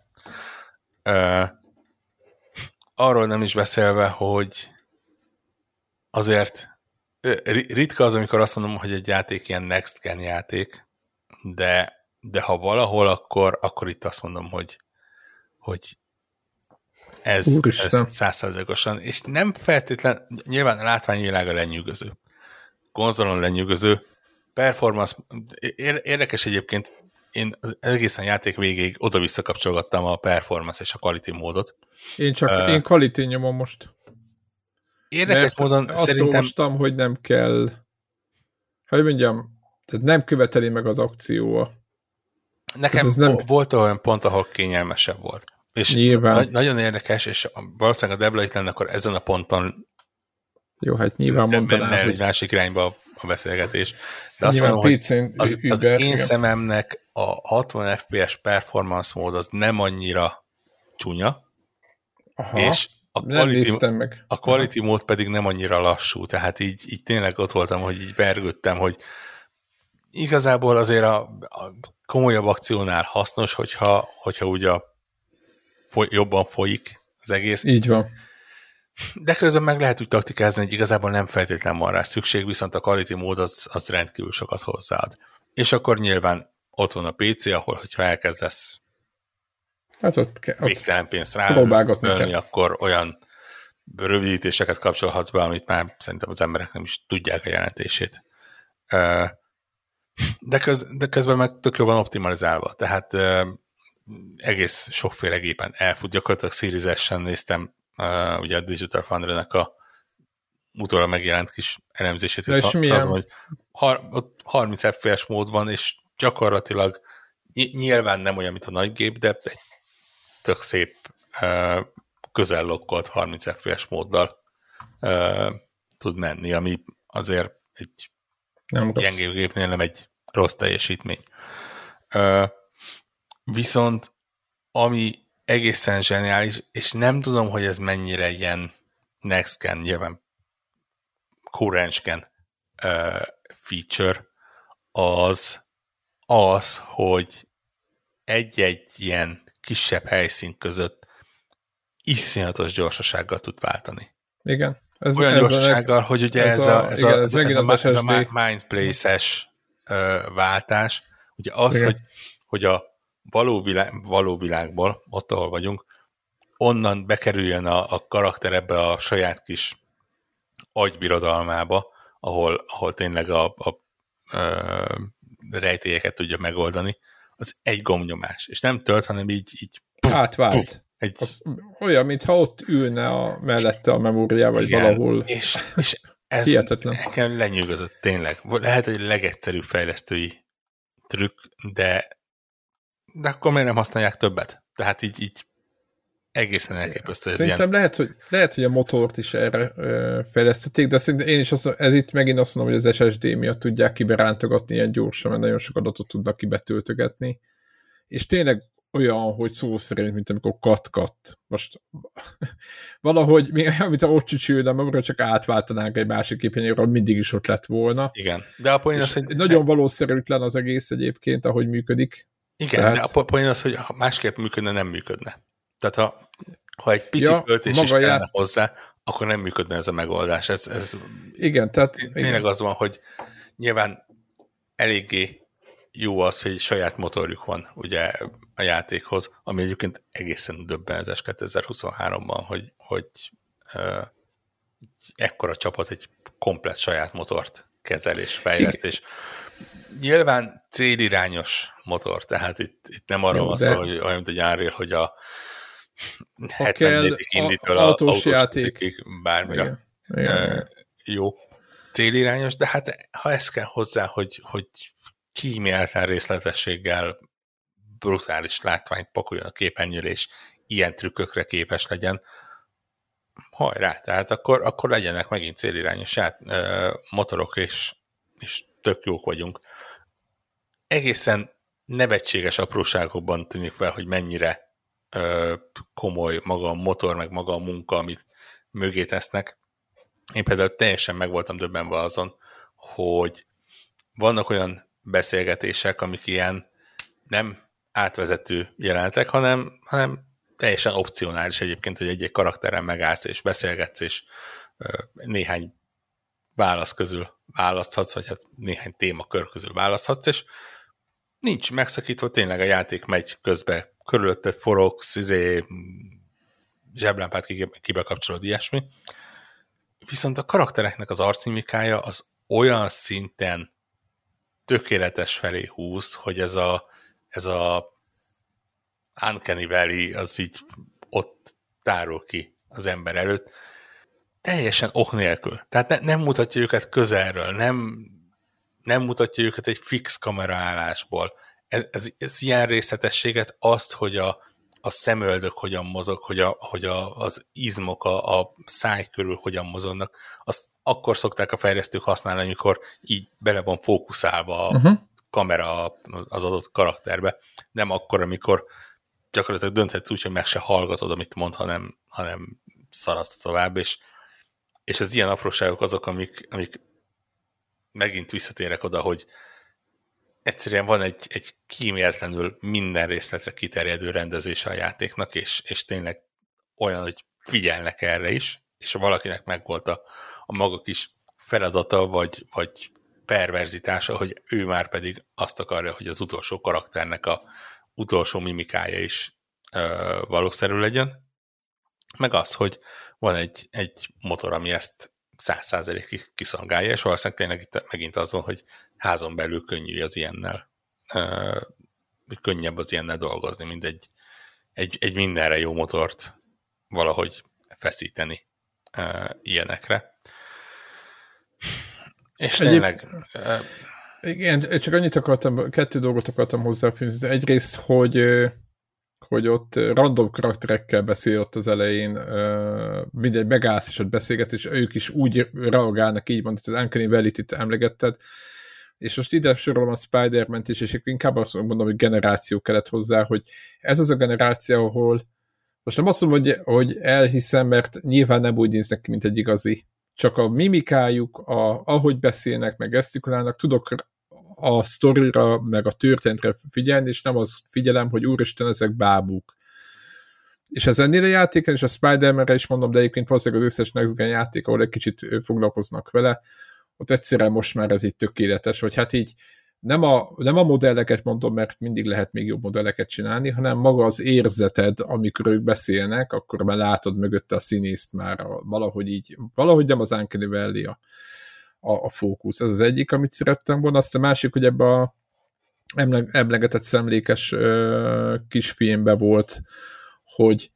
Uh, arról nem is beszélve, hogy azért ritka az, amikor azt mondom, hogy egy játék ilyen next gen játék, de, de ha valahol, akkor, akkor itt azt mondom, hogy, hogy ez, ez százszerzőkosan, és nem feltétlen, nyilván a látványvilága lenyűgöző. Konzolon lenyűgöző, performance, érdekes egyébként, én az egészen játék végéig oda-vissza kapcsolgattam a performance és a quality módot. Én csak, uh, én quality nyomom most. Érdekes módon azt szerintem... olvastam, hogy nem kell, hogy mondjam, tehát nem követeli meg az akció. Nekem ez nem... volt olyan pont, ahol kényelmesebb volt. És nyilván. Na- nagyon érdekes, és valószínűleg a Debla itt lenne, akkor ezen a ponton jó, hát nyilván mondanám, hogy... egy másik irányba a beszélgetés. De azt mondom, hogy az, az én igen. szememnek a 60 FPS performance mód az nem annyira csúnya, Aha. és a quality, meg. a quality Aha. mód pedig nem annyira lassú, tehát így, így tényleg ott voltam, hogy így bergődtem, hogy igazából azért a, a komolyabb akciónál hasznos, hogyha, hogyha ugye a foly, jobban folyik az egész. Így van. De közben meg lehet úgy taktikázni, hogy igazából nem feltétlenül van rá szükség, viszont a quality mód az, az rendkívül sokat hozzáad. És akkor nyilván ott van a PC, ahol, hogyha elkezdesz hát ott, ke, ott végtelen pénzt rá akkor olyan rövidítéseket kapcsolhatsz be, amit már szerintem az emberek nem is tudják a jelentését. De, köz, de közben meg tök jobban optimalizálva, tehát egész sokféle gépen elfut, gyakorlatilag Series néztem uh, ugye a Digital Foundry-nek a utóra megjelent kis elemzését, és az, az, hogy har, ott 30 FPS mód van, és gyakorlatilag nyilván nem olyan, mint a nagy gép, de egy tök szép közel lokkolt 30 FPS móddal tud menni, ami azért egy nem gyengébb gépnél nem egy rossz teljesítmény. Viszont ami egészen zseniális, és nem tudom, hogy ez mennyire ilyen next gen, nyilván current gen uh, feature, az az, hogy egy-egy ilyen kisebb helyszín között iszonyatos gyorsasággal tud váltani. Igen. Ez, Olyan ez gyorsasággal, a, hogy ugye ez, ez, a, ez, a, ez, ez, a, ez a Mind Place-es uh, váltás, ugye az, hogy, hogy a való, világ, való világból, ott, ahol vagyunk, onnan bekerüljön a, a karakter ebbe a saját kis agybirodalmába, ahol, ahol tényleg a, a, a rejtélyeket tudja megoldani, az egy gomnyomás. És nem tölt, hanem így, így átvált. Egy... Az olyan, mintha ott ülne a, mellette a memóriával, vagy Igen, valahol. És, és ez Hihetetlen. nekem lenyűgözött, tényleg. Lehet, hogy a legegyszerűbb fejlesztői trükk, de, de akkor miért nem használják többet? Tehát így, így egészen elképesztő. Szerintem ilyen... lehet, hogy, lehet, hogy a motort is erre ö, fejlesztették, de szerintem én is azt, ez itt megint azt mondom, hogy az SSD miatt tudják kiberántogatni ilyen gyorsan, mert nagyon sok adatot tudnak kibetöltögetni. És tényleg olyan, hogy szó szerint, mint amikor kat-kat. Most valahogy, mi, amit a ott csücsülne, mert csak átváltanánk egy másik képernyőre, mindig is ott lett volna. Igen, de a poén az, hogy... Nagyon valószerűtlen az egész egyébként, ahogy működik. Igen, Tehát... de a poén az, hogy ha másképp működne, nem működne. Tehát ha, ha egy pici ja, költés is ját... hozzá, akkor nem működne ez a megoldás. Ez, ez igen, tehát... Tényleg igen. az van, hogy nyilván eléggé jó az, hogy saját motorjuk van ugye a játékhoz, ami egyébként egészen döbbenetes 2023-ban, hogy, hogy uh, ekkora csapat egy komplet saját motort kezel és fejleszt, és nyilván célirányos motor, tehát itt, itt nem arról van szó, hogy olyan, mint egy Unreal, hogy a 70 indítől a, autós játék. bármire. Igen. Igen. Jó célirányos, de hát ha ez kell hozzá, hogy, hogy kímélten részletességgel brutális látványt pakoljon a képernyőre, és ilyen trükkökre képes legyen, hajrá, tehát akkor, akkor legyenek megint célirányos ját, motorok, és, és tök jók vagyunk. Egészen nevetséges apróságokban tűnik fel, hogy mennyire komoly maga a motor, meg maga a munka, amit mögé tesznek. Én például teljesen meg voltam döbbenve azon, hogy vannak olyan beszélgetések, amik ilyen nem átvezető jelenetek, hanem, hanem teljesen opcionális egyébként, hogy egy-egy karakterrel megállsz és beszélgetsz, és néhány válasz közül választhatsz, vagy hát néhány témakör közül választhatsz, és nincs megszakítva, tényleg a játék megy közbe, körülötted forogsz, izé, zseblámpát kibe kapcsolod, ilyesmi. Viszont a karaktereknek az arcimikája az olyan szinten tökéletes felé húz, hogy ez a, ez a Uncanny Valley az így ott tárul ki az ember előtt, teljesen ok nélkül. Tehát ne, nem mutatja őket közelről, nem, nem mutatja őket egy fix kameraállásból. Ez, ez, ez ilyen részletességet azt, hogy a, a szemöldök hogyan mozog, hogy, a, hogy a, az izmok a, a száj körül hogyan mozognak, azt akkor szokták a fejlesztők használni, amikor így bele van fókuszálva a uh-huh. kamera az adott karakterbe. Nem akkor, amikor gyakorlatilag dönthetsz úgy, hogy meg se hallgatod, amit mond, hanem, hanem szaradsz tovább, és, és az ilyen apróságok azok, amik, amik megint visszatérek oda, hogy egyszerűen van egy, egy kímértlenül minden részletre kiterjedő rendezése a játéknak, és, és tényleg olyan, hogy figyelnek erre is, és ha valakinek megvolt a, a maga kis feladata, vagy, vagy perverzitása, hogy ő már pedig azt akarja, hogy az utolsó karakternek a utolsó mimikája is ö, valószerű legyen, meg az, hogy van egy, egy motor, ami ezt száz százalékig kiszolgálja, és valószínűleg tényleg itt megint az van, hogy házon belül könnyű az ilyennel, ö, könnyebb az ilyennel dolgozni, mint egy, egy, egy mindenre jó motort valahogy feszíteni ö, ilyenekre. És Egyéb... tényleg... Igen, csak annyit akartam, kettő dolgot akartam hozzáfűzni. Egyrészt, hogy hogy ott random karakterekkel beszél ott az elején, mindegy, megállsz és ott beszélgetsz, és ők is úgy reagálnak, így van, hogy az Uncanny Valley-t emlegetted, és most ide sorolom a Spider-Man-t is, és inkább azt mondom, hogy generáció kellett hozzá, hogy ez az a generáció, ahol most nem azt mondom, hogy, hogy elhiszem, mert nyilván nem úgy néznek ki, mint egy igazi. Csak a mimikájuk, a, ahogy beszélnek, meg gesztikulálnak, tudok a sztorira, meg a történetre figyelni, és nem az figyelem, hogy úristen, ezek bábuk. És ez ennél a játéken, és a Spider-Man-re is mondom, de egyébként valószínűleg az összes Next Gen játék, ahol egy kicsit foglalkoznak vele, ott egyszerűen most már ez így tökéletes, hogy hát így nem a, nem a modelleket mondom, mert mindig lehet még jobb modelleket csinálni, hanem maga az érzeted, amikor ők beszélnek, akkor már látod mögötte a színészt már valahogy így, valahogy nem az Uncanny Valley a, a, fókusz. Ez az egyik, amit szerettem volna. Azt a másik, hogy ebbe a emlegetett szemlékes ö, kisfilmbe volt, hogy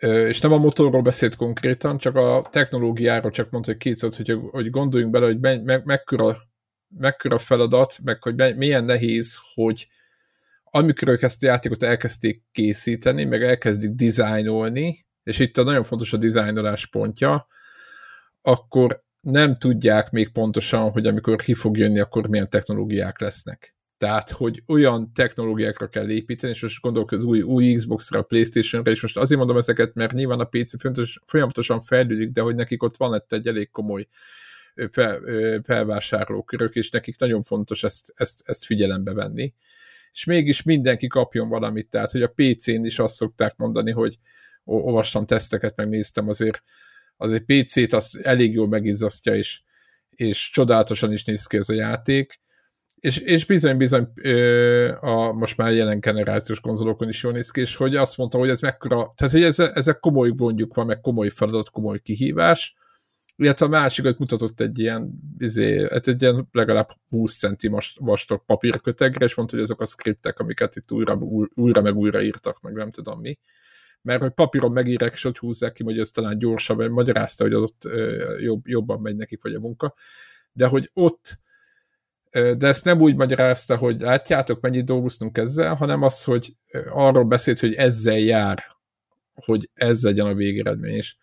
és nem a motorról beszélt konkrétan, csak a technológiáról csak mondta, hogy kétszer, hogy, hogy gondoljunk bele, hogy me, me, mekkora, mekkora feladat, meg hogy me, milyen nehéz, hogy amikor ők ezt a játékot elkezdték készíteni, meg elkezdik dizájnolni, és itt a nagyon fontos a dizájnolás pontja, akkor nem tudják még pontosan, hogy amikor ki fog jönni, akkor milyen technológiák lesznek. Tehát, hogy olyan technológiákra kell építeni, és most gondolok az új, új Xbox-ra, a Playstation-re, és most azért mondom ezeket, mert nyilván a PC folyamatosan fejlődik, de hogy nekik ott van egy elég komoly fel, felvásárlókörök, és nekik nagyon fontos ezt, ezt, ezt figyelembe venni. És mégis mindenki kapjon valamit, tehát, hogy a PC-n is azt szokták mondani, hogy olvastam teszteket, megnéztem azért, azért PC-t az elég jól megizzasztja, és, és csodálatosan is néz ki ez a játék, és, és bizony, bizony a most már jelen generációs konzolokon is jól néz ki, és hogy azt mondta, hogy ez mekkora, tehát hogy ez, ezek komoly gondjuk van, meg komoly feladat, komoly kihívás, illetve a másikat mutatott egy ilyen, izé, hát egy ilyen legalább 20 centi vastag papírkötegre, és mondta, hogy azok a skriptek, amiket itt újra, újra meg újra írtak, meg nem tudom mi. Mert hogy papíron megírják, és ott húzzák ki, hogy ez talán gyorsabb, vagy magyarázta, hogy az ott jobb, jobban megy nekik, vagy a munka. De hogy ott de ezt nem úgy magyarázta, hogy látjátok, mennyit dolgoztunk ezzel, hanem az, hogy arról beszélt, hogy ezzel jár, hogy ez legyen a végeredmény, és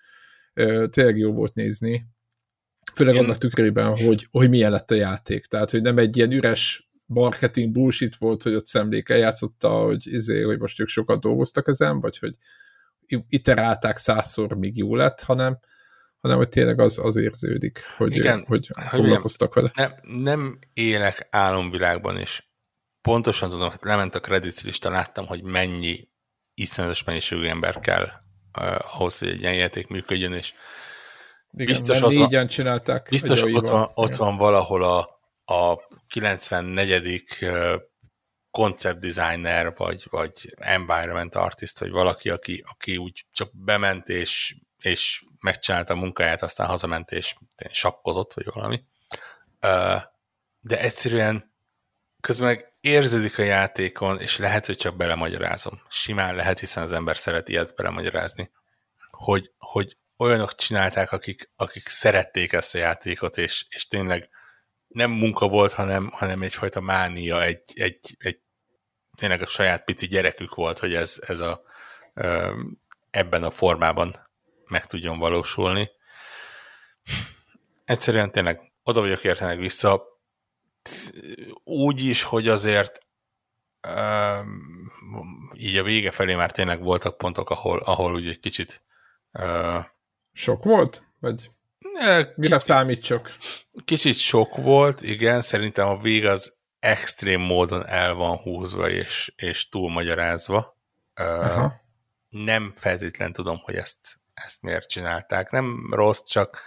tényleg jó volt nézni, főleg Én... annak tükrében, hogy, hogy milyen lett a játék, tehát, hogy nem egy ilyen üres marketing bullshit volt, hogy ott szemlék eljátszotta, hogy, izé, hogy most ők sokat dolgoztak ezen, vagy hogy iterálták százszor, míg jó lett, hanem, hanem hogy tényleg az, az érződik, hogy, Igen, hogy, hogy foglalkoztak vele. Nem, nem élek álomvilágban, és pontosan tudom, lement a credits lista, láttam, hogy mennyi iszonyatos mennyiségű ember kell uh, ahhoz, hogy egy ilyen játék működjön, és igen, biztos ott van, csinálták. Biztos ott van, ott van valahol a, a 94. concept designer, vagy, vagy environment artist, vagy valaki, aki, aki úgy csak bement és, és megcsinálta a munkáját, aztán hazament és sakkozott, vagy valami. De egyszerűen közben meg érződik a játékon, és lehet, hogy csak belemagyarázom. Simán lehet, hiszen az ember szeret ilyet belemagyarázni, hogy, hogy olyanok csinálták, akik, akik szerették ezt a játékot, és, és tényleg nem munka volt, hanem, hanem egyfajta mánia, egy, egy, egy tényleg a saját pici gyerekük volt, hogy ez, ez a, ebben a formában meg tudjon valósulni. Egyszerűen tényleg oda vagyok értenek vissza, úgy is, hogy azért így a vége felé már tényleg voltak pontok, ahol, ahol úgy egy kicsit sok volt? Vagy mire számít csak? Kicsit sok volt, igen, szerintem a vég az extrém módon el van húzva és, és túl magyarázva. Uh, nem feltétlen tudom, hogy ezt ezt miért csinálták. Nem rossz, csak,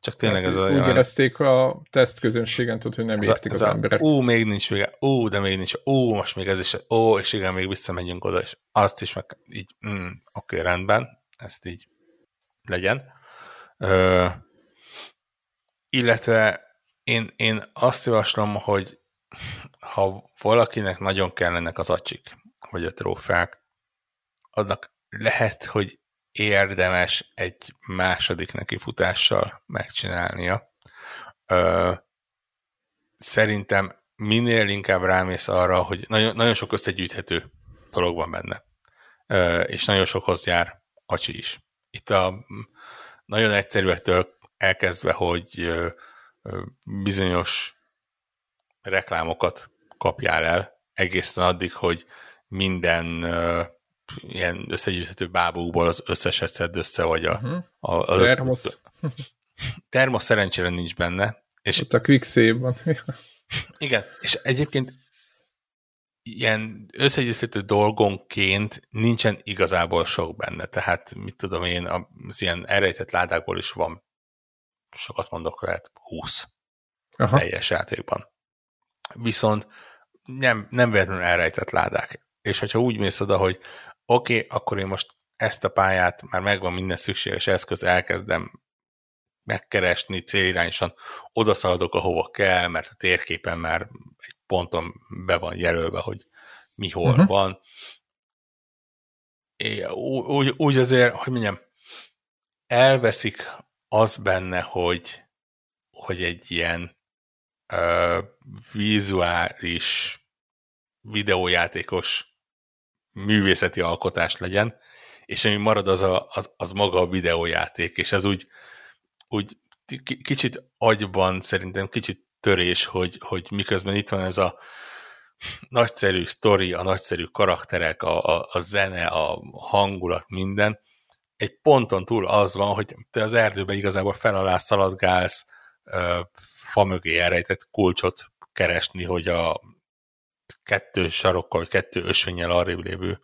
csak tényleg hát, ez olyan... Úgy érezték a teszt közönségen, tudod, hogy nem ez értik a, az a, emberek. Ó, még nincs vége, ó, de még nincs, ó, most még ez is, ó, és igen, még visszamegyünk oda, és azt is meg így, mm, oké, okay, rendben, ezt így legyen. Ö, illetve én, én azt javaslom, hogy ha valakinek nagyon kellenek az acsik, vagy a trófák, annak lehet, hogy érdemes egy második nekifutással megcsinálnia. Ö, szerintem minél inkább rámész arra, hogy nagyon, nagyon sok összegyűjthető dolog van benne, ö, és nagyon sokhoz jár acsi is. Itt a nagyon egyszerűektől elkezdve, hogy bizonyos reklámokat kapjál el, egészen addig, hogy minden ilyen összegyűjthető bábúkból az összeset szedd össze, vagy a, uh-huh. a, a termosz. termosz szerencsére nincs benne. És Ott a quick van. igen, és egyébként ilyen összegyűjthető dolgonként nincsen igazából sok benne, tehát mit tudom én, az ilyen elrejtett ládákból is van, sokat mondok, lehet 20 Aha. teljes játékban. Viszont nem, nem véletlenül elrejtett ládák. És hogyha úgy mész oda, hogy oké, okay, akkor én most ezt a pályát, már megvan minden szükséges eszköz, elkezdem megkeresni célirányosan, oda szaladok, ahova kell, mert a térképen már egy ponton be van jelölve, hogy mi hol uh-huh. van. É, úgy, úgy azért, hogy mondjam, elveszik az benne, hogy, hogy egy ilyen uh, vizuális videójátékos művészeti alkotás legyen, és ami marad, az, a, az, az maga a videójáték, és ez úgy, úgy kicsit agyban szerintem kicsit törés, hogy, hogy miközben itt van ez a nagyszerű sztori, a nagyszerű karakterek, a, a, a zene, a hangulat, minden, egy ponton túl az van, hogy te az erdőben igazából fel alá szaladgálsz, fa mögé elrejtett kulcsot keresni, hogy a kettő sarokkal, vagy kettő ösvényel arrébb lévő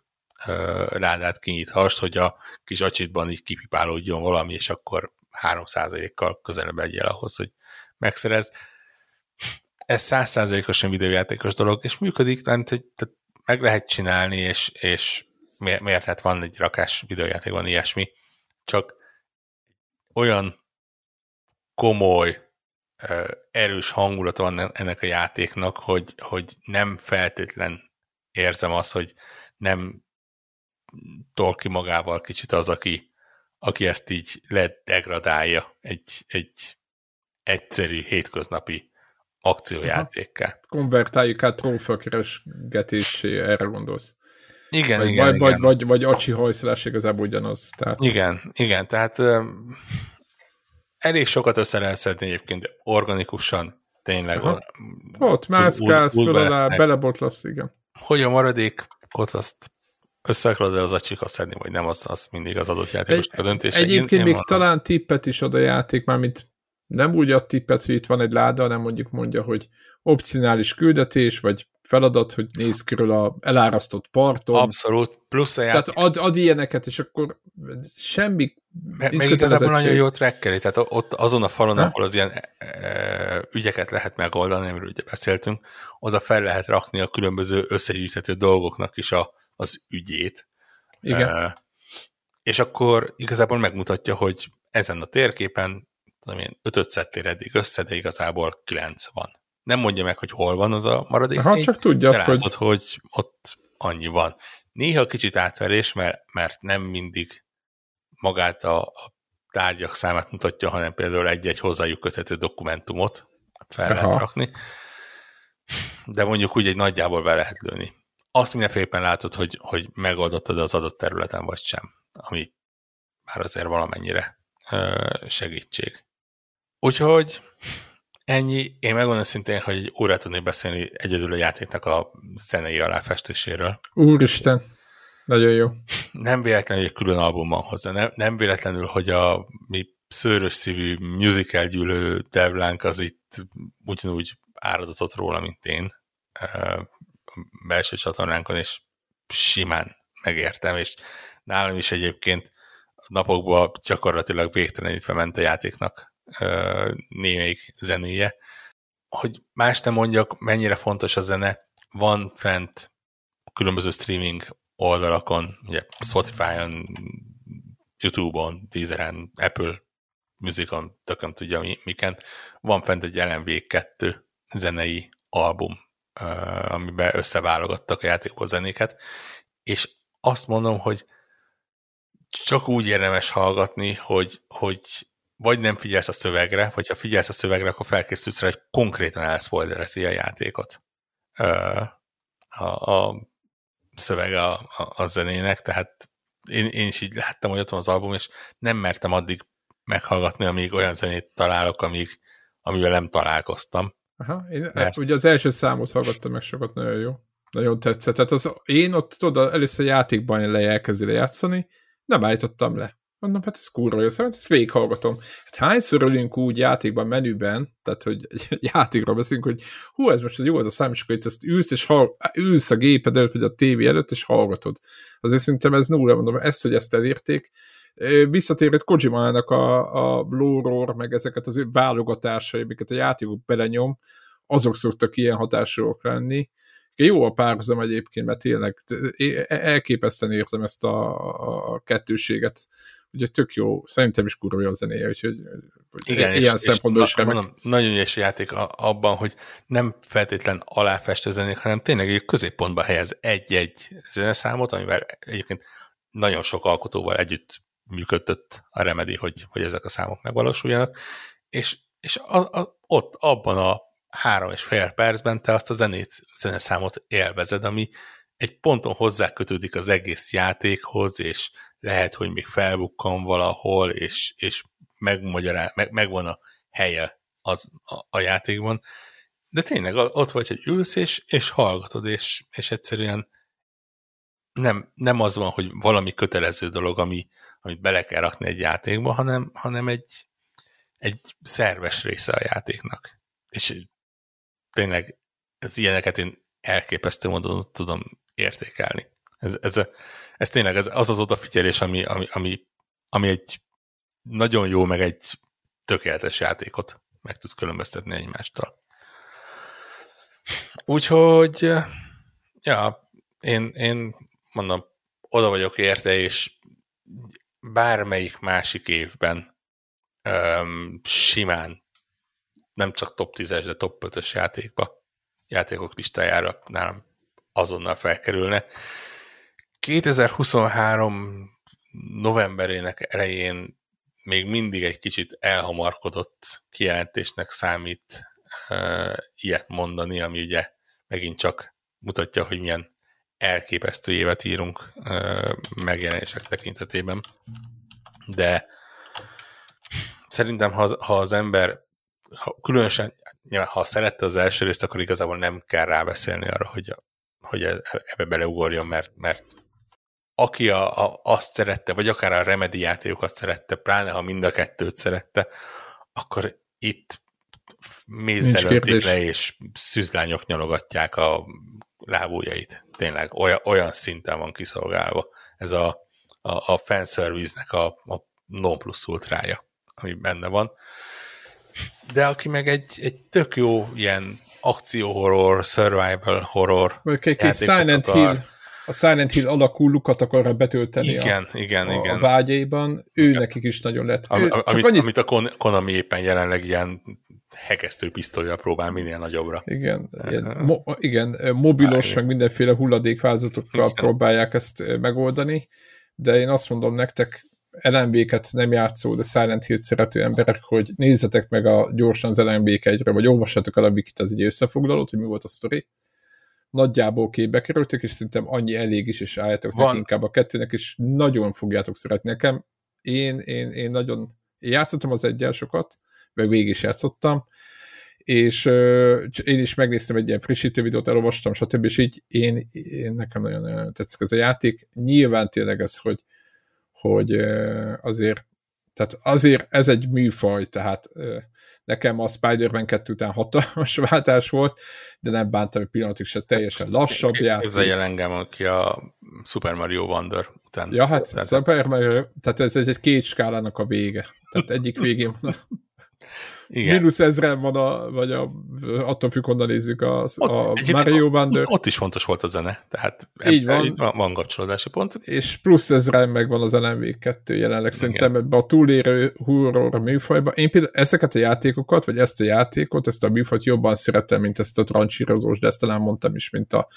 rádát kinyithast, hogy a kis acsitban így kipipálódjon valami, és akkor 3%-kal közelebb legyél ahhoz, hogy megszerez. Ez 100%-osan videójátékos dolog, és működik, mert hogy meg lehet csinálni, és, és miért, miért hát van egy rakás videójátékban ilyesmi, csak olyan komoly, erős hangulat van ennek a játéknak, hogy, hogy nem feltétlen érzem azt, hogy nem tol ki magával kicsit az, aki, aki ezt így ledegradálja egy, egy egyszerű, hétköznapi akciójátékkel. Konvertáljuk át trófeakeresgetésé, erre gondolsz. Igen, vagy, igen, vagy, igen. Vagy, vagy, vagy acsi hajszolás igazából ugyanaz. Tehát... Igen, igen, tehát elég sokat össze lehet szedni egyébként organikusan, tényleg. Aha. Ott mászkálsz, föl alá, belebotlasz, igen. Hogy a maradékot azt össze akarod az acsikat szedni, vagy nem, az, az mindig az adott játékos a döntése. Egyébként én, én még mondom. talán tippet is ad a játék, mármint nem úgy ad tippet, hogy itt van egy láda, hanem mondjuk mondja, hogy opcionális küldetés, vagy feladat, hogy néz körül a elárasztott parton. Abszolút, plusz a játék. Tehát ad, ad ilyeneket, és akkor semmi meg, meg igazából nagyon jó trekkeli, tehát ott azon a falon, ha? ahol az ilyen e, e, ügyeket lehet megoldani, amiről ugye beszéltünk, oda fel lehet rakni a különböző összegyűjthető dolgoknak is a, az ügyét. Igen. E, és akkor igazából megmutatja, hogy ezen a térképen tudom én, ötöt szedtél eddig össze, de igazából kilenc van. Nem mondja meg, hogy hol van az a maradék Ha csak tudja, de látod, hogy... hogy ott annyi van. Néha kicsit átverés, mert, mert nem mindig magát a, a tárgyak számát mutatja, hanem például egy-egy hozzájuk köthető dokumentumot fel Aha. lehet rakni. De mondjuk úgy egy nagyjából be lehet lőni. Azt mindenféleképpen látod, hogy, hogy megoldottad az adott területen, vagy sem. Ami már azért valamennyire segítség. Úgyhogy ennyi. Én megmondom szintén, hogy egy órát tudnék beszélni egyedül a játéknak a zenei aláfestéséről. Úristen, nagyon jó. Nem véletlenül, hogy egy külön album van hozzá. Nem, nem véletlenül, hogy a mi szőrös szívű musical gyűlő devlánk az itt ugyanúgy áradozott róla, mint én a belső csatornánkon, és simán megértem, és nálam is egyébként napokban gyakorlatilag végtelenítve ment a játéknak némelyik zenéje. Hogy más nem mondjak, mennyire fontos a zene, van fent különböző streaming oldalakon, ugye Spotify-on, YouTube-on, Deezeren, Apple Musicon, tököm tudja mi, miken, van fent egy LMV2 zenei album, amiben összeválogattak a játékból zenéket, és azt mondom, hogy csak úgy érdemes hallgatni, hogy, hogy vagy nem figyelsz a szövegre, vagy ha figyelsz a szövegre, akkor felkészülsz rá, hogy konkrétan elszpoilerezi a játékot. A, a szöveg a, a, a zenének, tehát én, én is így láttam, hogy ott van az album, és nem mertem addig meghallgatni, amíg olyan zenét találok, amíg, amivel nem találkoztam. Aha, én mert... ugye az első számot hallgattam meg sokat, nagyon jó. Nagyon tetszett. Tehát az, én ott tudod, először játékban le elkezdi lejátszani, nem állítottam le. Mondom, hát ez kurva jó, szóval ezt végighallgatom. Hát hányszor ülünk úgy játékban, menüben, tehát hogy egy játékról beszélünk, hogy hú, ez most jó az a szám, és akkor itt ezt ülsz, és hall, ülsz a géped előtt, vagy a tévé előtt, és hallgatod. Azért szerintem ez nulla, mondom, ezt, hogy ezt elérték. Visszatérett Kojimának a, a lore meg ezeket az ő válogatásai, amiket a játékok belenyom, azok szoktak ilyen hatásúak lenni. Jó a párhuzam egyébként, mert tényleg elképesztően érzem ezt a, a kettőséget ugye tök jó, szerintem is kurva jó a zenéje, úgyhogy Igen, ilyen és, szempontból és is remek. Mondom, nagyon ügyes játék abban, hogy nem feltétlen aláfestő zenék, hanem tényleg egy középpontba helyez egy-egy zeneszámot, amivel egyébként nagyon sok alkotóval együtt működött a Remedy, hogy, hogy ezek a számok megvalósuljanak, és, és a, a, ott, abban a három és fél percben te azt a zenét, zeneszámot élvezed, ami egy ponton hozzá kötődik az egész játékhoz, és lehet, hogy még felbukkan valahol, és, és megmagyará, meg, megvan a helye az a, a játékban, de tényleg ott vagy, hogy ülsz, és, és hallgatod, és, és egyszerűen nem, nem az van, hogy valami kötelező dolog, ami, amit bele kell rakni egy játékba, hanem, hanem egy, egy szerves része a játéknak. És tényleg ez ilyeneket én elképesztő módon tudom értékelni. Ez, ez, a, ez tényleg ez, az az odafigyelés, ami, ami, ami, ami egy nagyon jó, meg egy tökéletes játékot meg tud különböztetni egymástól. Úgyhogy, ja, én, én mondom, oda vagyok érte, és bármelyik másik évben um, simán nem csak top 10-es, de top 5-ös játékba, játékok listájára nálam azonnal felkerülne. 2023 novemberének elején még mindig egy kicsit elhamarkodott kijelentésnek számít uh, ilyet mondani, ami ugye megint csak mutatja, hogy milyen elképesztő évet írunk uh, megjelenések tekintetében. De szerintem, ha, ha az ember ha, különösen, ha szerette az első részt, akkor igazából nem kell rábeszélni arra, hogy, hogy e, ebbe beleugorjon, mert, mert aki a, a, azt szerette, vagy akár a Remedy játékokat szerette, pláne ha mind a kettőt szerette, akkor itt mézzel le, és szűzlányok nyalogatják a lábújait. Tényleg olyan, olyan szinten van kiszolgálva ez a, a, a fanservice-nek a, a non plus ultrája, ami benne van. De aki meg egy, egy tök jó ilyen akcióhorror, survival horror Vagy egy, egy Silent akar, Hill a Silent Hill alakú lukat akarra betölteni igen, a, igen, a, igen. a vágyaiban, ő igen. nekik is nagyon lett. Am, amit, annyit... amit a Konami éppen jelenleg ilyen hegesztő pisztolyjal próbál minél nagyobbra. Igen, ilyen, mo, igen mobilos, Há, meg mindenféle hulladékvázatokkal igen. próbálják ezt megoldani, de én azt mondom nektek, LMB-ket nem játszó, de Silent Hill szerető emberek, hogy nézzetek meg a gyorsan az LMB 1 vagy olvassatok el a Wikit, az egy összefoglalót, hogy mi volt a sztori nagyjából képbe kerültek, és szerintem annyi elég is, és álljátok neki inkább a kettőnek, és nagyon fogjátok szeretni nekem. Én, én, én nagyon, én játszottam az egyel sokat, meg végig is játszottam, és uh, én is megnéztem egy ilyen frissítő videót, elolvastam, stb. és így én, én nekem nagyon, nagyon tetszik ez a játék. Nyilván tényleg ez, hogy, hogy uh, azért tehát azért ez egy műfaj, tehát nekem a Spider-Man 2 után hatalmas váltás volt, de nem bántam egy pillanatig se teljesen lassabb játék. Képzeljen engem, aki a Super Mario Wonder után. Ja, hát tehát... Super Mario, tehát ez egy, egy két skálának a vége. Tehát egyik végén igen. Minusz ezren van, a, vagy a, attól függ, honnan nézzük a, ott, a Mario Wonder. Ott, ott is fontos volt a zene, tehát így van. Így van, van kapcsolódási pont. És plusz ezren meg van az LMV2 jelenleg, szerintem ebbe a túlérő horror műfajba. Én például ezeket a játékokat, vagy ezt a játékot, ezt a műfajt jobban szeretem, mint ezt a trancsírozós, de ezt talán mondtam is, mint a,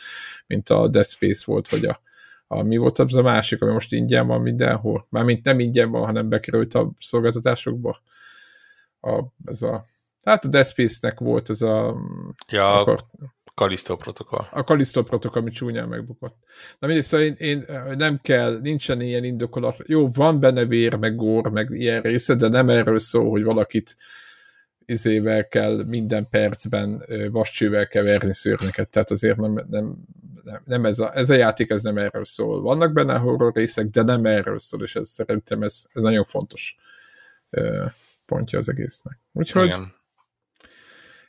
mint a Death Space volt, vagy a, a mi volt az a másik, ami most ingyen van mindenhol. Mármint nem ingyen van, hanem bekerült a szolgáltatásokba a, ez a, hát a Death Space-nek volt ez a... Ja, akar, Kalisztó protokoll. A Kalisztó protokoll, ami csúnyán megbukott. Na mindegy, szóval én, én, nem kell, nincsen ilyen indokolat. Jó, van benne vér, meg gór, meg ilyen része, de nem erről szól, hogy valakit izével kell minden percben vascsővel kell verni szőrneket, tehát azért nem, nem, nem, nem ez, a, ez a játék, ez nem erről szól. Vannak benne horror részek, de nem erről szól, és ez szerintem ez, ez nagyon fontos pontja az egésznek. Úgyhogy Igen.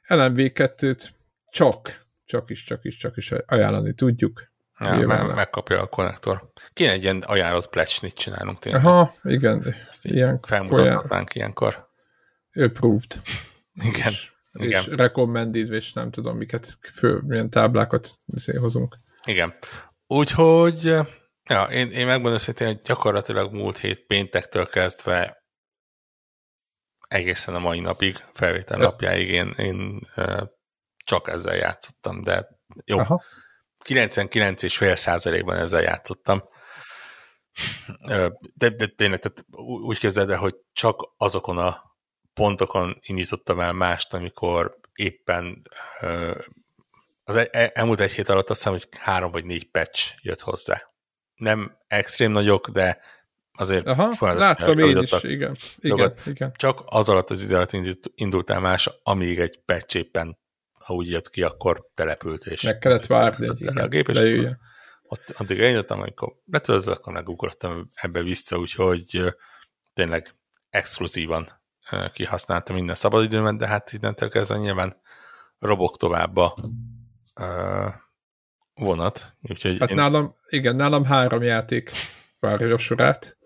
LMV2-t csak, csak is, csak is, csak is ajánlani tudjuk. Ja, me- megkapja a konnektor. Kéne egy ilyen ajánlott plecsnit csinálunk tényleg. Aha, igen. Ezt így ilyen felmutatnánk ilyenkor. Approved. Igen. Igen. és recommended, és nem tudom, miket, fő, milyen táblákat hozunk. Igen. Úgyhogy, ja, én, én megmondom őszintén, hogy gyakorlatilag múlt hét péntektől kezdve egészen a mai napig, felvétel napjáig én, én csak ezzel játszottam, de jó. Aha. 99,5 százalékban ezzel játszottam. De, de tényleg, tehát úgy képzeld el, hogy csak azokon a pontokon indítottam el mást, amikor éppen az e, elmúlt egy hét alatt azt hiszem, hogy három vagy négy patch jött hozzá. Nem extrém nagyok, de azért Aha, láttam én is, igen. igen, igen. Csak az alatt az idő alatt indultál más, amíg egy patch éppen, ha úgy jött ki, akkor települt, és meg kellett várni, egy, igen, a gép, és akkor, ott, addig elindultam, amikor letöltött, akkor megugrottam ebbe vissza, úgyhogy tényleg exkluzívan kihasználtam minden szabadidőmet, de hát innentől kezdve nyilván robok tovább a vonat. Úgyhogy hát én... nálam, igen, nálam három játék várja a sorát,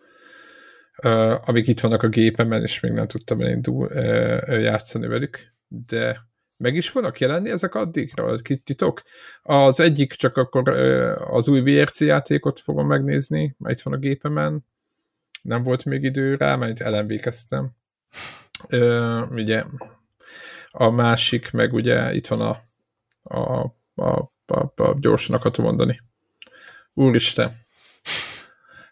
uh, amik itt vannak a gépemen, és még nem tudtam elindul uh, játszani velük, de meg is fognak jelenni ezek addigra? Titok? Az egyik csak akkor uh, az új VRC játékot fogom megnézni, mert itt van a gépemen, nem volt még idő rá, mert elemvékeztem. Uh, ugye a másik, meg ugye itt van a, a, a, a, a gyorsan akartam mondani. Úristen.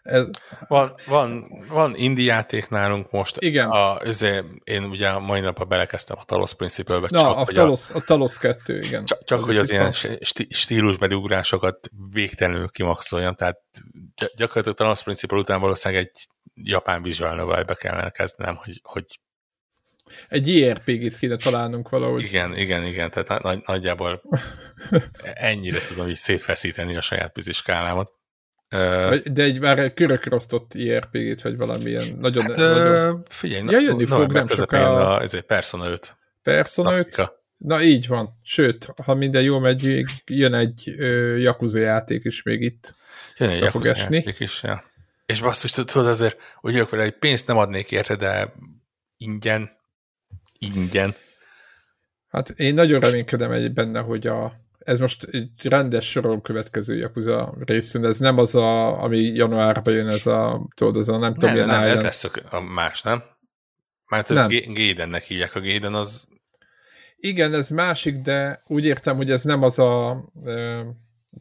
Ez... Van, van, van indie játék nálunk most. Igen. A, ezért én ugye mai napban belekezdtem a Talos Principle-be. Na, csak, a, Talos, a, a Talos 2, igen. Csak, csak az hogy az ilyen stílusbeli ugrásokat végtelenül kimaxoljam, tehát gyakorlatilag a Talos Principle után valószínűleg egy japán visual novel-be kellene kezdenem, hogy, hogy egy JRPG-t kéne találnunk valahogy. Igen, igen, igen, tehát nagy, nagyjából ennyire tudom így szétfeszíteni a saját piziskálámat. De egy már körökre osztott IRPG-t, vagy valamilyen nagyon... Hát, nagyon... figyelj, ja, jönni no, fog, nem soká... A, ez egy Persona 5. Persona 5? Na így van. Sőt, ha minden jól megy, jön egy ö, Yakuza játék is még itt. Jön egy Yakuza játék is, ja. És basszus, tudod azért, hogy vele egy pénzt nem adnék érte, de ingyen, ingyen. Hát én nagyon reménykedem egy benne, hogy a, ez most egy rendes soron következő Yakuza részünk, ez nem az, a, ami januárban jön, ez a, tudod, ez a nem, nem tudom, nem, nem, ez lesz a más, nem? Mert ez Gaiden-nek hívják, a Gaiden az... Igen, ez másik, de úgy értem, hogy ez nem az a e,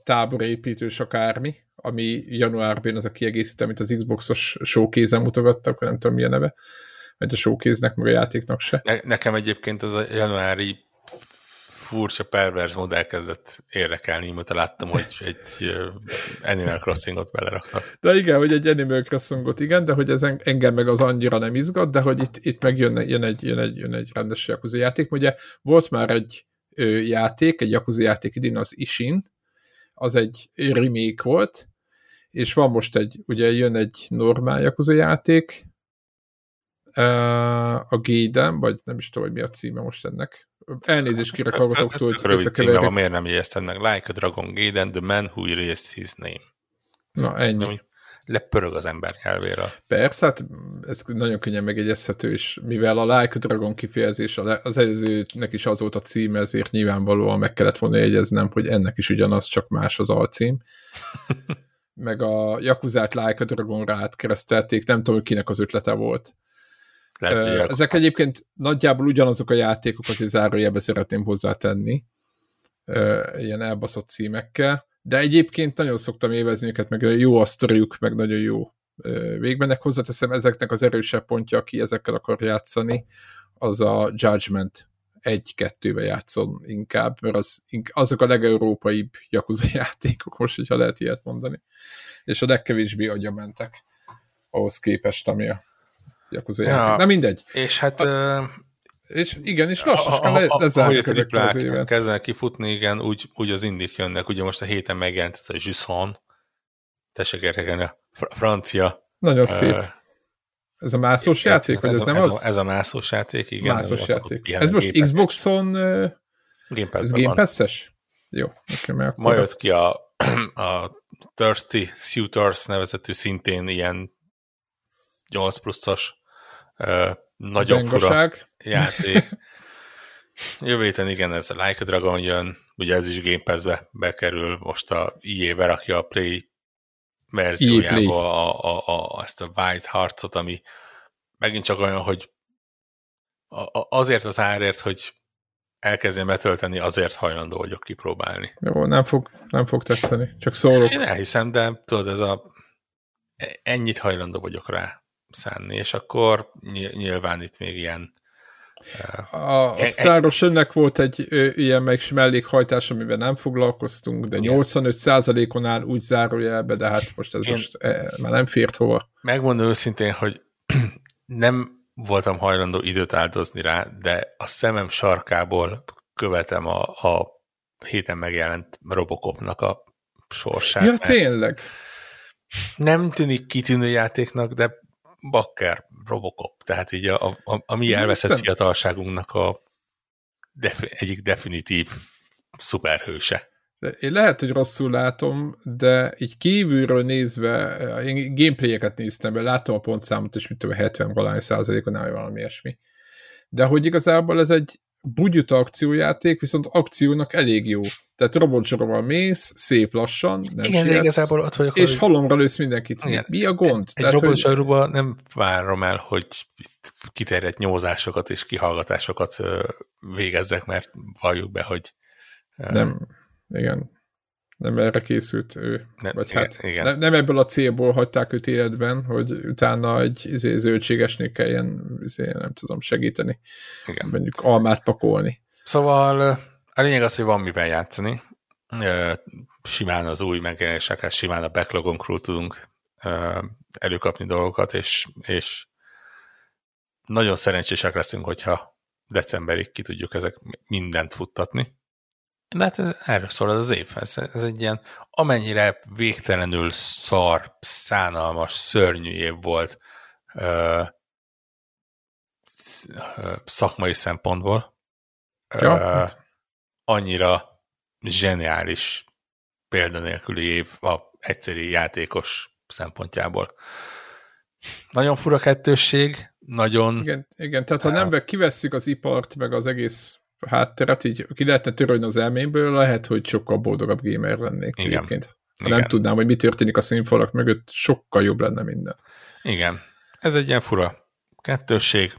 táborépítős akármi, ami januárban az a kiegészítő, amit az Xbox-os showcase mutogattak, nem tudom milyen neve, vagy a showcase meg a játéknak se. Ne, nekem egyébként az a januári furcsa perverz mód elkezdett érdekelni, mióta láttam, hogy egy Animal Crossingot beleraknak. De igen, hogy egy Animal Crossingot igen, de hogy ez engem meg az annyira nem izgat, de hogy itt, itt meg jön, jön, egy, jön, egy, jön egy rendes Yakuza játék. Ugye volt már egy játék, egy Yakuza játék idén, az Ishin, az egy remake volt, és van most egy, ugye jön egy normál Yakuza játék, a Gaiden, vagy nem is tudom, hogy mi a címe most ennek, elnézést kérek hallgatóktól, hogy Rövid címe van, miért nem jegyezted meg? Like a Dragon Gaiden, the man who erased his name. Na, ennyi. Lepörög az ember nyelvére. Persze, hát ez nagyon könnyen megegyezhető, és mivel a Like a Dragon kifejezés az előzőnek is az volt a címe, ezért nyilvánvalóan meg kellett volna jegyeznem, hogy ennek is ugyanaz, csak más az alcím. meg a Jakuzát Like a Dragonra átkeresztelték, nem tudom, hogy kinek az ötlete volt. Lehet, Ezek egyébként nagyjából ugyanazok a játékok, azért zárójelbe szeretném hozzátenni, ilyen elbaszott címekkel, de egyébként nagyon szoktam évezni őket, meg jó a sztoriuk, meg nagyon jó végbenek hozzáteszem, ezeknek az erősebb pontja, aki ezekkel akar játszani, az a Judgment egy-kettőbe játszom inkább, mert az, azok a legeurópaibb Yakuza játékok most, hogyha lehet ilyet mondani. És a legkevésbé agyamentek ahhoz képest, ami a Yakuza ja, játék. Na mindegy. És hát... A, és igen, és lassan le, lezárjuk ezekkel az évet. Kezdenek kifutni, igen, úgy, úgy az indik jönnek. Ugye most a héten megjelent ez a Jusson. Tessék értekelni, a fr francia. Nagyon uh, szép. Ez a mászós igen, játék, vagy ez, ez nem ez az? A, ez a mászós játék, igen. Mászós játék. Ez most Xboxon uh, Game Pass Game Pass-es? Jó. Okay, Ma jött ki a, a Thirsty Suitors nevezetű szintén ilyen 8 pluszos nagyon fura játék. Jövő héten igen, ez a Like a Dragon jön, ugye ez is Game Pass-be bekerül, most a EA berakja a Play verziójába a, a, a, ezt a White harcot, ami megint csak olyan, hogy a, a, azért az árért, hogy elkezdjem betölteni, azért hajlandó vagyok kipróbálni. Jó, nem fog, nem fog tetszeni, csak szólok. Én elhiszem, de tudod, ez a ennyit hajlandó vagyok rá szánni, és akkor nyilván itt még ilyen a, a Star Ocean-nek volt egy ö, ilyen meg mellékhajtás, amiben nem foglalkoztunk, de 85%-on áll úgy zárójelbe, de hát most ez Én most e, már nem fért hova. Megmondom őszintén, hogy nem voltam hajlandó időt áldozni rá, de a szemem sarkából követem a, a héten megjelent Robocopnak a sorsát. Ja, tényleg? Nem tűnik kitűnő játéknak, de bakker, Robocop, tehát így a, a, a mi elveszett Isten. fiatalságunknak a defi, egyik definitív szuperhőse. Én lehet, hogy rosszul látom, de így kívülről nézve, én gameplayeket néztem be, látom a pontszámot, és mit tudom, 70 valány százalékon áll valami ilyesmi. De hogy igazából ez egy bugyuta akciójáték, viszont akciónak elég jó. Tehát robotsorban mész, szép lassan, nem Igen, sietsz, igazából ott vagyok. És hogy... halomra lősz mindenkit. Igen. Mi a gond? Egy, egy robotsorban hogy... nem várom el, hogy kiterjedt nyózásokat és kihallgatásokat végezzek, mert valljuk be, hogy nem, igen. Nem erre készült ő. Nem, Vagy igen, hát igen. Nem, nem ebből a célból hagyták őt életben, hogy utána egy izé, zöldségesnél kelljen izé, nem tudom, segíteni. Igen. Mondjuk almát pakolni. Szóval a lényeg az, hogy van mivel játszani. Simán az új megjelenésekhez, simán a backlogon tudunk előkapni dolgokat, és, és nagyon szerencsések leszünk, hogyha decemberig ki tudjuk ezek mindent futtatni. De hát ez, erről szól az az év. Ez, ez egy ilyen, amennyire végtelenül szar, szánalmas, szörnyű év volt ö, szakmai szempontból. Ja. Ö, hát. annyira zseniális példanélküli év a egyszerű játékos szempontjából. Nagyon fura kettősség, nagyon... Igen, igen tehát ha nem kivesszük az ipart, meg az egész hátteret, így ki lehetne törölni az elmémből, lehet, hogy sokkal boldogabb gamer lennék Igen. egyébként. Ha Igen. nem tudnám, hogy mi történik a színfalak mögött, sokkal jobb lenne minden. Igen. Ez egy ilyen fura kettősség.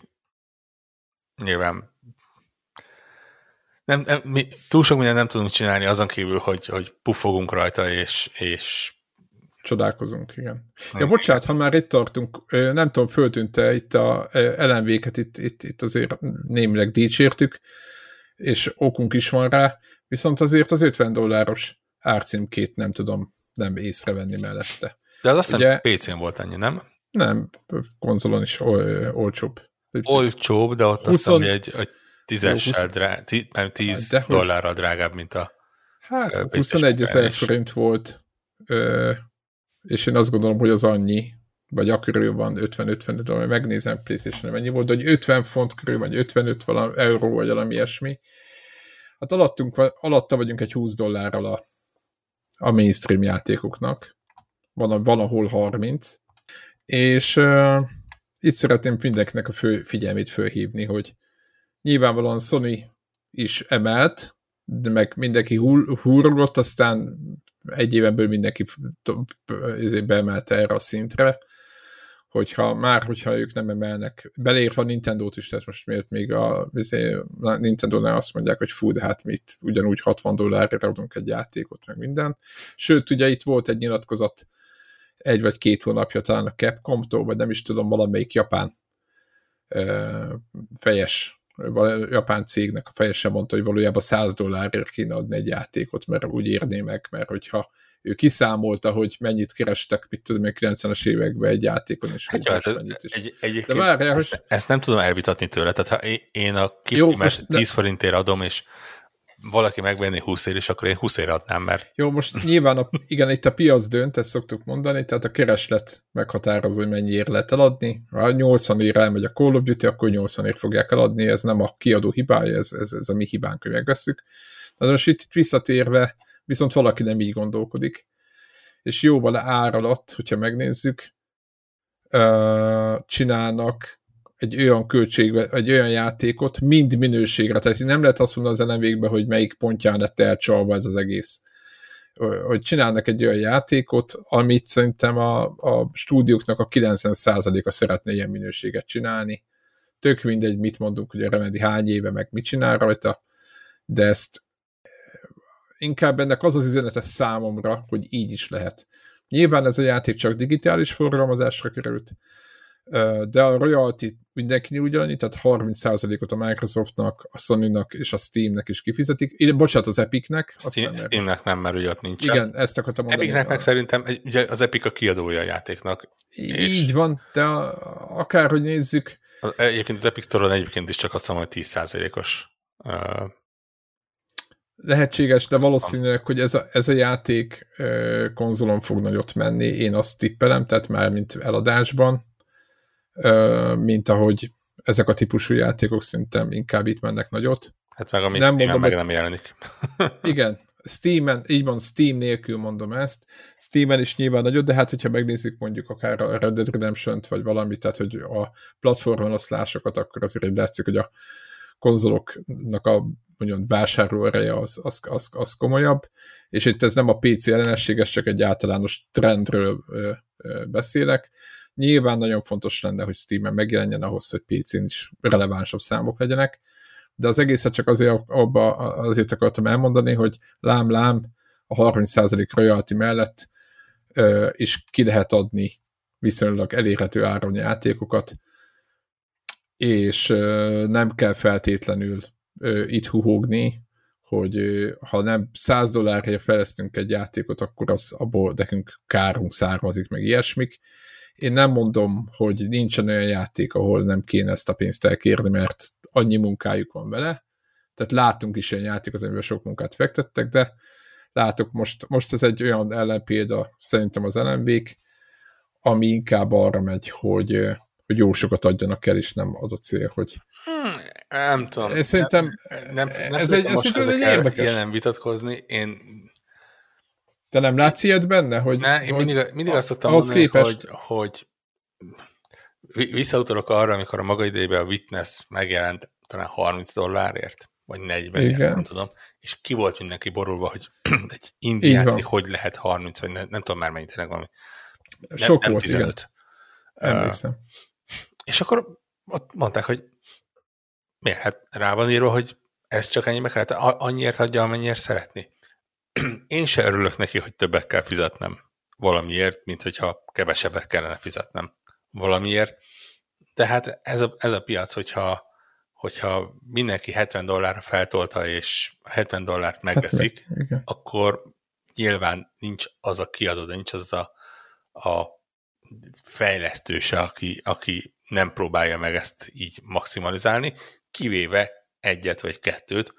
Nyilván nem, nem, mi túl sok mindent nem tudunk csinálni azon kívül, hogy, hogy puffogunk rajta, és, és Csodálkozunk, igen. Ja, bocsánat, ha már itt tartunk, nem tudom, föltűnte itt a LMV-ket, itt, itt, itt azért némileg dicsértük, és okunk is van rá, viszont azért az 50 dolláros árcímkét nem tudom nem észrevenni mellette. De az azt hiszem PC-n volt ennyi, nem? Nem, konzolon is ol, olcsóbb. Olcsóbb, de ott 20... azt hiszem, egy, egy tízessel, drá, tí, nem, 10 de dollárra drágább, mint a Hát 21 ezer forint volt, és én azt gondolom, hogy az annyi, vagy akkörül van 50-50 dollár, megnézem playstation mennyi volt, de hogy 50 font körül, vagy 55 valami euró, vagy valami ilyesmi. Hát alattunk, alatta vagyunk egy 20 dollárral a, a mainstream játékoknak. Van, van ahol 30. És uh, itt szeretném mindenkinek a fő, figyelmét fölhívni, hogy nyilvánvalóan Sony is emelt, de meg mindenki húrogott, aztán egy éven belül mindenki beemelte erre a szintre, hogyha már, hogyha ők nem emelnek, beleértve a Nintendo-t is, tehát most miért még izé, a Nintendo-nál azt mondják, hogy fú, de hát mit, ugyanúgy 60 dollárra adunk egy játékot, meg minden. Sőt, ugye itt volt egy nyilatkozat egy vagy két hónapja talán a Capcom-tól, vagy nem is tudom, valamelyik japán fejes japán cégnek a fejese mondta, hogy valójában 100 dollárért kéne adni egy játékot, mert úgy érné meg, mert hogyha ő kiszámolta, hogy mennyit kerestek, mit tudom, a 90-es években egy játékon, és hát jó, hát mennyit is. Egy, egy, De várjál, ezt, hogy... ezt nem tudom elvitatni tőle, tehát ha én a kiprimet 10 forintért adom, és valaki megvenni 20 ér, és akkor én 20 ér adnám, mert... Jó, most nyilván, a, igen, itt a piac dönt, ezt szoktuk mondani, tehát a kereslet meghatározó, hogy mennyiért lehet eladni. Ha 80 ér elmegy a Call of Duty, akkor 80 ér fogják eladni, ez nem a kiadó hibája, ez, ez, ez a mi hibánk, hogy megveszük. De most itt, itt visszatérve, viszont valaki nem így gondolkodik. És jóval ár alatt, hogyha megnézzük, csinálnak egy olyan költségbe, egy olyan játékot, mind minőségre. Tehát nem lehet azt mondani az elemvégbe, hogy melyik pontján lett elcsalva ez az egész. Hogy csinálnak egy olyan játékot, amit szerintem a, a stúdióknak a 90%-a szeretne ilyen minőséget csinálni. Tök mindegy, mit mondunk, hogy a Remedy hány éve meg mit csinál rajta, de ezt inkább ennek az az üzenete számomra, hogy így is lehet. Nyilván ez a játék csak digitális forgalmazásra került, de a royalty mindenki ugyanannyi, tehát 30%-ot a Microsoftnak, a Sony-nak és a Steamnek is kifizetik. Én, bocsánat, az Epicnek. Steam, Steamnek nem, mert ugye ott nincs. Igen, ezt akartam mondani. Epicnek meg szerintem, ugye az Epic a kiadója a játéknak. Így és... van, de akárhogy nézzük. Egyébként az Epic Store-on egyébként is csak azt mondom, hogy 10%-os Lehetséges, de valószínűleg, hogy ez a, ez a játék konzolon fog nagyot menni, én azt tippelem, tehát már mint eladásban, mint ahogy ezek a típusú játékok szerintem inkább itt mennek nagyot. Hát meg amit nem Steam-en meg nem jelenik. igen, Steam-en, így van, Steam nélkül mondom ezt. Steam-en is nyilván nagyot, de hát hogyha megnézzük mondjuk akár a Red Dead Redemption-t, vagy valamit, tehát hogy a platformon oszlásokat, akkor azért látszik, hogy a konzoloknak a mondjuk vásárló ereje az, az, az, az komolyabb, és itt ez nem a PC ellenességes, csak egy általános trendről ö, ö, beszélek. Nyilván nagyon fontos lenne, hogy Steam-en megjelenjen ahhoz, hogy PC-n is relevánsabb számok legyenek, de az egészet csak azért, abba, azért akartam elmondani, hogy lám-lám a 30% royalty mellett ö, is ki lehet adni viszonylag elérhető áron játékokat, és nem kell feltétlenül itt huhogni, hogy ha nem 100 dollárért fejlesztünk egy játékot, akkor az abból nekünk kárunk származik, meg ilyesmik. Én nem mondom, hogy nincsen olyan játék, ahol nem kéne ezt a pénzt elkérni, mert annyi munkájuk van vele. Tehát látunk is ilyen játékot, amiben sok munkát fektettek, de látok most, most ez egy olyan ellenpélda szerintem az ellenvék, ami inkább arra megy, hogy, hogy jó sokat adjanak el, és nem az a cél, hogy hmm, nem tudom. Én szerintem nem, nem, nem ez egy, most ez egy érdekes. Jelen vitatkozni. Én te nem látsz ilyet benne? Hogy, ne, én mindig, mindig azt szoktam mondani, képest... hogy, hogy visszautalok arra, amikor a maga idejében a Witness megjelent talán 30 dollárért, vagy 40 ért, nem tudom, és ki volt mindenki borulva, hogy egy indiát hogy lehet 30, vagy nem, nem tudom már mennyit, tényleg valami. Sok nem, volt, 15. igen. Emlékszem. Uh, és akkor ott mondták, hogy miért? Hát rá van írva, hogy ez csak ennyibe kellett, annyiért adja, amennyiért szeretni. Én se örülök neki, hogy többet kell fizetnem valamiért, mint hogyha kevesebbet kellene fizetnem valamiért. Tehát ez a, ez a piac, hogyha, hogyha mindenki 70 dollárra feltolta, és 70 dollárt megveszik, hát, akkor nyilván nincs az a kiadó, de nincs az a, a fejlesztőse, aki, aki nem próbálja meg ezt így maximalizálni, kivéve egyet vagy kettőt,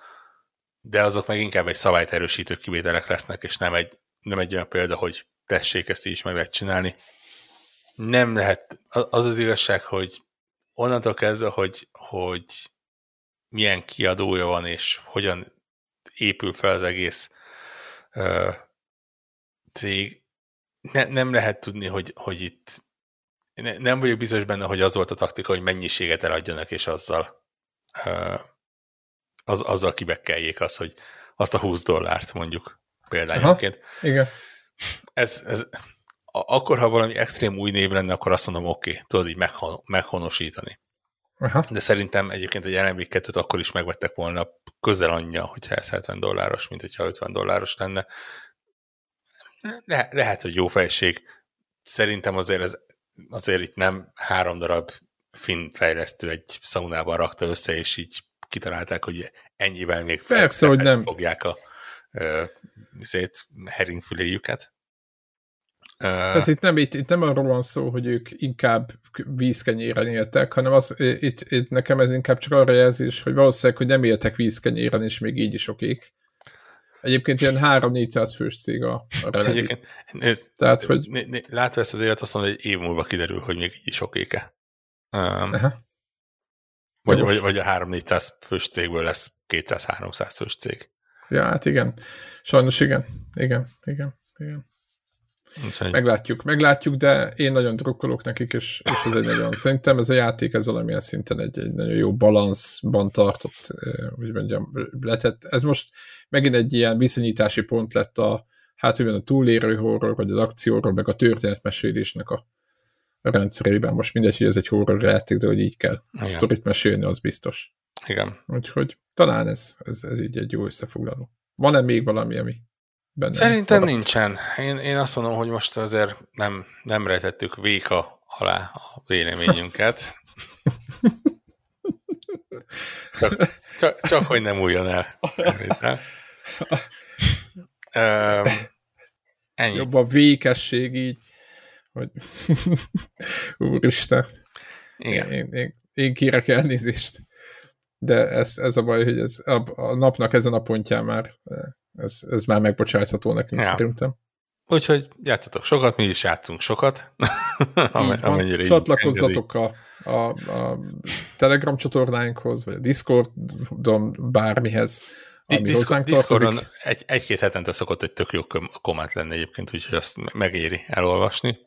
de azok meg inkább egy szabályt erősítő kivételek lesznek, és nem egy, nem egy olyan példa, hogy tessék, ezt is meg lehet csinálni. Nem lehet, az az igazság, hogy onnantól kezdve, hogy, hogy milyen kiadója van, és hogyan épül fel az egész uh, cég, ne, nem lehet tudni, hogy, hogy itt nem vagyok biztos benne, hogy az volt a taktika, hogy mennyiséget eladjanak, és azzal az, azzal kibekkeljék azt, hogy azt a 20 dollárt mondjuk példányonként. igen. Ez, ez, akkor, ha valami extrém új név lenne, akkor azt mondom, oké, okay, tudod így meghon, meghonosítani. Aha. De szerintem egyébként egy LMV 2 akkor is megvettek volna közel anyja, hogyha ez 70 dolláros, mint hogyha 50 dolláros lenne. Le, lehet, hogy jó fejség. Szerintem azért ez azért itt nem három darab finn fejlesztő egy szaunában rakta össze, és így kitalálták, hogy ennyivel még Persze, hogy nem. fogják a szét heringfüléjüket. Ez itt nem, itt, itt nem arról van szó, hogy ők inkább vízkenyéren éltek, hanem az, itt, itt nekem ez inkább csak arra jelzés, hogy valószínűleg, hogy nem éltek vízkenyéren, és még így is okék. Egyébként ilyen 3-400 fős cég a, a Egyébként, nézd, Tehát, hogy... Látva ezt az élet, azt mondom, hogy év múlva kiderül, hogy még így is okéke. Um, vagy, vagy, vagy a 3-400 fős cégből lesz 200-300 fős cég. Ja, hát igen. Sajnos igen. Igen, igen, igen. Úgyhogy... Meglátjuk, meglátjuk, de én nagyon drukkolok nekik, és, és ez egy nagyon, szerintem ez a játék ez valamilyen szinten egy, egy nagyon jó balanszban tartott, úgy mondjam, letett. Ez most megint egy ilyen viszonyítási pont lett a, hát hogy a túlérő horror, vagy az akcióról, meg a történetmesélésnek a rendszerében. Most mindegy, hogy ez egy horror játék, de hogy így kell a sztorit mesélni, az biztos. Igen. Úgyhogy talán ez, ez, ez így egy jó összefoglaló. Van-e még valami, ami benne? Szerintem maradt? nincsen. Én, én azt mondom, hogy most azért nem, nem rejtettük véka alá a véleményünket. csak, csak, csak, hogy nem újjon el. ennyi. Jobb a vékesség így, hogy úristen. Igen. Én, én, én kérek elnézést. De ez, ez a baj, hogy ez a, a napnak ezen a pontján már ez, ez már megbocsátható nekünk ja. szerintem. Úgyhogy játszatok sokat, mi is játszunk sokat. amennyire Csatlakozzatok a, a, a Telegram csatornáinkhoz, vagy a Discordon bármihez, ami Discord, hozzánk Discordon egy, egy-két hetente szokott egy tök jó komment lenni egyébként, úgyhogy azt megéri elolvasni.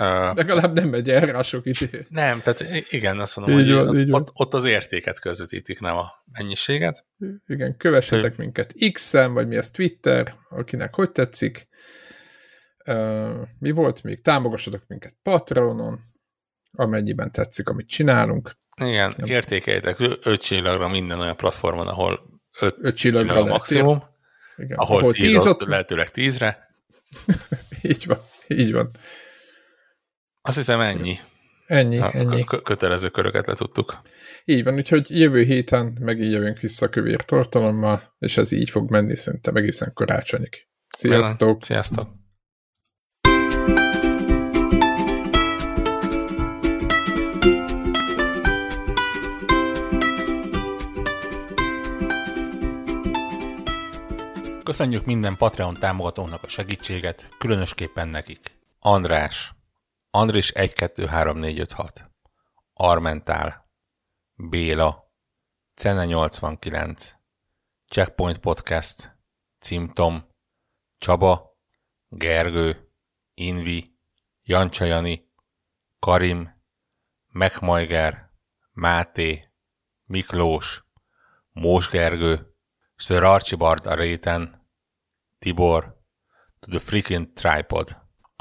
Uh, Legalább nem megy erre a sok idő. Nem, tehát igen, azt mondom, így hogy van, ott, ott, ott az értéket közvetítik, nem a mennyiséget. Igen, kövessetek hogy... minket X-en, vagy mi ez Twitter, akinek hogy tetszik. Uh, mi volt még? Támogassatok minket Patronon, amennyiben tetszik, amit csinálunk. Igen, nem. értékeljétek öt csillagra minden olyan platformon, ahol öt, öt csillagra csillag a maximum, igen. ahol, ahol tíz, tíz ott, lehetőleg tízre. így van, így van. Azt hiszem ennyi. Ennyi, a, ennyi. kötelező köröket le tudtuk. Így van, úgyhogy jövő héten megint jövünk vissza a kövér tartalommal, és ez így fog menni szerintem egészen karácsonyig. Sziasztok! Sziasztok! Köszönjük minden Patreon támogatónak a segítséget, különösképpen nekik. András, Andris 1, 2, 3, 4, 5, 6. Armentál. Béla. Cene 89. Checkpoint Podcast. Cimtom. Csaba. Gergő. Invi. Jancsajani. Karim. Megmajger. Máté. Miklós. Mós Gergő. Sir Archibald a réten. Tibor. To the freaking tripod.